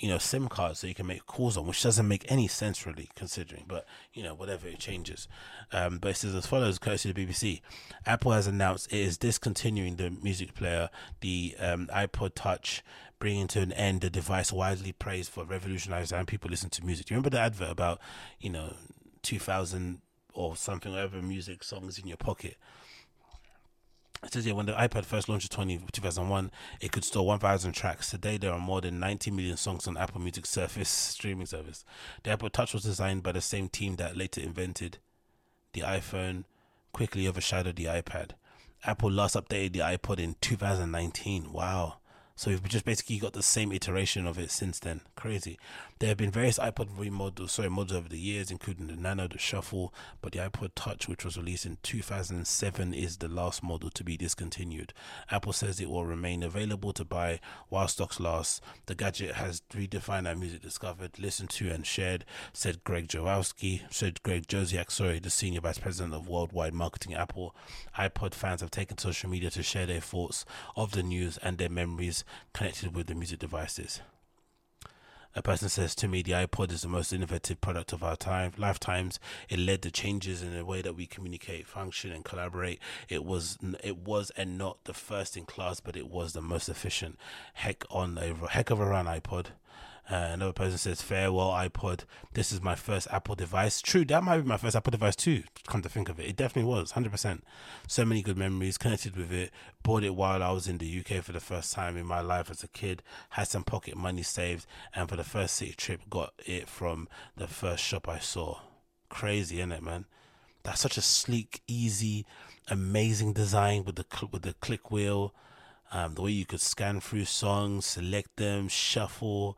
you know, SIM cards so you can make calls on, which doesn't make any sense really considering, but you know, whatever it changes. Um, but it says as follows, courtesy of the BBC. Apple has announced it is discontinuing the music player, the um, iPod Touch, bringing to an end the device widely praised for revolutionizing how people listen to music. Do you remember the advert about, you know, 2000 or something, whatever music songs in your pocket? It says here when the iPad first launched in 20, 2001, it could store 1,000 tracks. Today, there are more than 90 million songs on Apple Music Surface streaming service. The Apple Touch was designed by the same team that later invented the iPhone, quickly overshadowed the iPad. Apple last updated the iPod in 2019. Wow. So we've just basically got the same iteration of it since then. Crazy. There have been various iPod remodels, sorry, models over the years, including the Nano, the Shuffle, but the iPod Touch, which was released in 2007, is the last model to be discontinued. Apple says it will remain available to buy while stocks last. The gadget has redefined our music discovered, listened to, and shared, said Greg Jowowski, said Greg Joswiak, sorry, the senior vice president of worldwide marketing Apple. iPod fans have taken social media to share their thoughts of the news and their memories connected with the music devices. A person says to me, the iPod is the most innovative product of our time lifetimes. It led to changes in the way that we communicate, function, and collaborate. It was, it was, and not the first in class, but it was the most efficient. Heck on a heck of a run, iPod. Uh, another person says, Farewell iPod. This is my first Apple device. True, that might be my first Apple device too, come to think of it. It definitely was, 100%. So many good memories connected with it. Bought it while I was in the UK for the first time in my life as a kid. Had some pocket money saved, and for the first city trip, got it from the first shop I saw. Crazy, isn't it, man? That's such a sleek, easy, amazing design with the with the click wheel. Um, the way you could scan through songs, select them, shuffle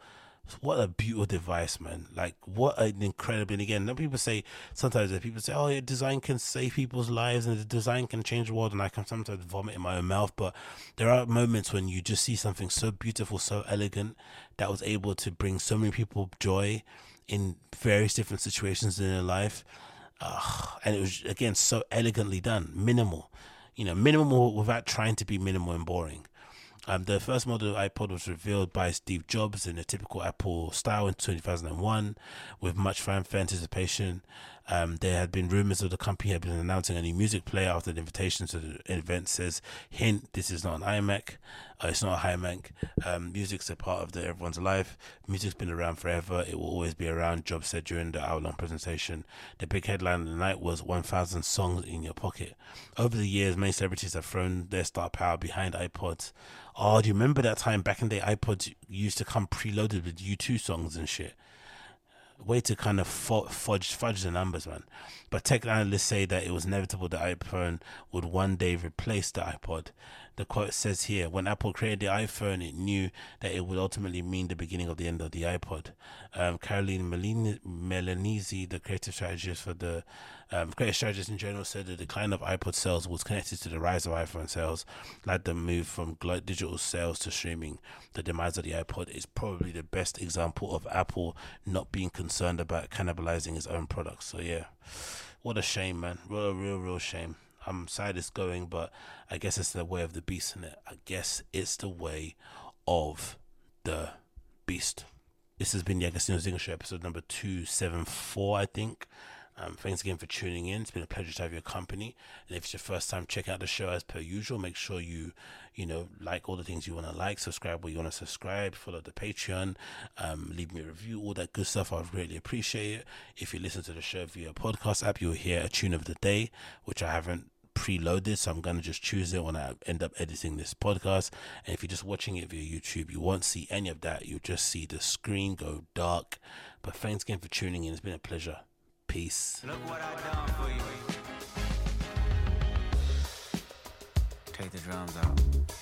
what a beautiful device, man! Like what an incredible. And again, people say sometimes people say, "Oh, design can save people's lives and the design can change the world," and I can sometimes vomit in my own mouth. But there are moments when you just see something so beautiful, so elegant that was able to bring so many people joy in various different situations in their life. And it was again so elegantly done, minimal, you know, minimal without trying to be minimal and boring. Um, the first model iPod was revealed by Steve Jobs in a typical Apple style in 2001 with much fanfare anticipation. Um, there had been rumors of the company had been announcing a new music player after the invitation to the event says, hint, this is not an iMac. Uh, it's not a iMac. Um, music's a part of the, everyone's life. Music's been around forever. It will always be around, Jobs said during the hour long presentation. The big headline of the night was 1,000 songs in your pocket. Over the years, many celebrities have thrown their star power behind iPods. Oh, do you remember that time back in the iPods used to come preloaded with U2 songs and shit? Way to kind of fudge fudge the numbers, man. But tech analysts say that it was inevitable that iPhone would one day replace the iPod. The quote says here, when Apple created the iPhone, it knew that it would ultimately mean the beginning of the end of the iPod. Um, Caroline Milanesi, the creative strategist for the um, creative strategist in general, said the decline of iPod sales was connected to the rise of iPhone sales, like the move from digital sales to streaming. The demise of the iPod is probably the best example of Apple not being concerned about cannibalizing its own products. So yeah, what a shame, man. Real, real, real shame. I'm sad it's going, but I guess it's the way of the beast, in it. I guess it's the way of the beast. This has been the Agostinho Zinga Show, episode number 274, I think. Um, thanks again for tuning in. It's been a pleasure to have your company. And if it's your first time, check out the show as per usual. Make sure you, you know, like all the things you want to like, subscribe where you want to subscribe, follow the Patreon, um, leave me a review, all that good stuff. I'd really appreciate it. If you listen to the show via podcast app, you'll hear a tune of the day, which I haven't preloaded, so I'm gonna just choose it when I end up editing this podcast. And if you're just watching it via YouTube, you won't see any of that. You'll just see the screen go dark. But thanks again for tuning in. It's been a pleasure. Peace. Take the drums out.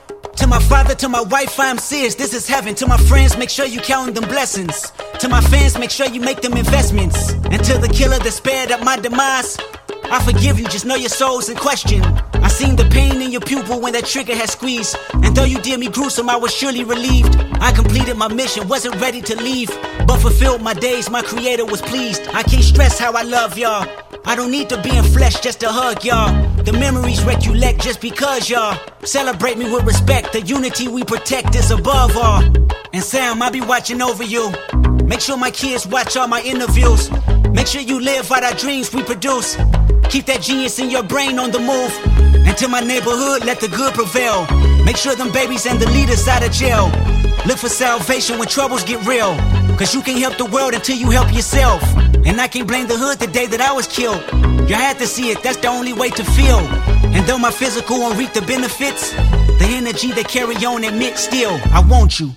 To my father, to my wife, I am serious. This is heaven. To my friends, make sure you count them blessings. To my fans, make sure you make them investments. And to the killer that spared up my demise, I forgive you, just know your soul's in question. I seen the pain in your pupil when that trigger had squeezed. And though you did me gruesome, I was surely relieved. I completed my mission, wasn't ready to leave. But fulfilled my days, my creator was pleased. I can't stress how I love y'all. I don't need to be in flesh just to hug y'all. The memories recollect just because y'all celebrate me with respect. The unity we protect is above all. And Sam, I'll be watching over you. Make sure my kids watch all my interviews. Make sure you live out our dreams we produce. Keep that genius in your brain on the move. And to my neighborhood, let the good prevail. Make sure them babies and the leaders out of jail. Look for salvation when troubles get real. Cause you can't help the world until you help yourself. And I can't blame the hood the day that I was killed. You had to see it, that's the only way to feel. And though my physical won't reap the benefits, the energy they carry on admit still, I want you.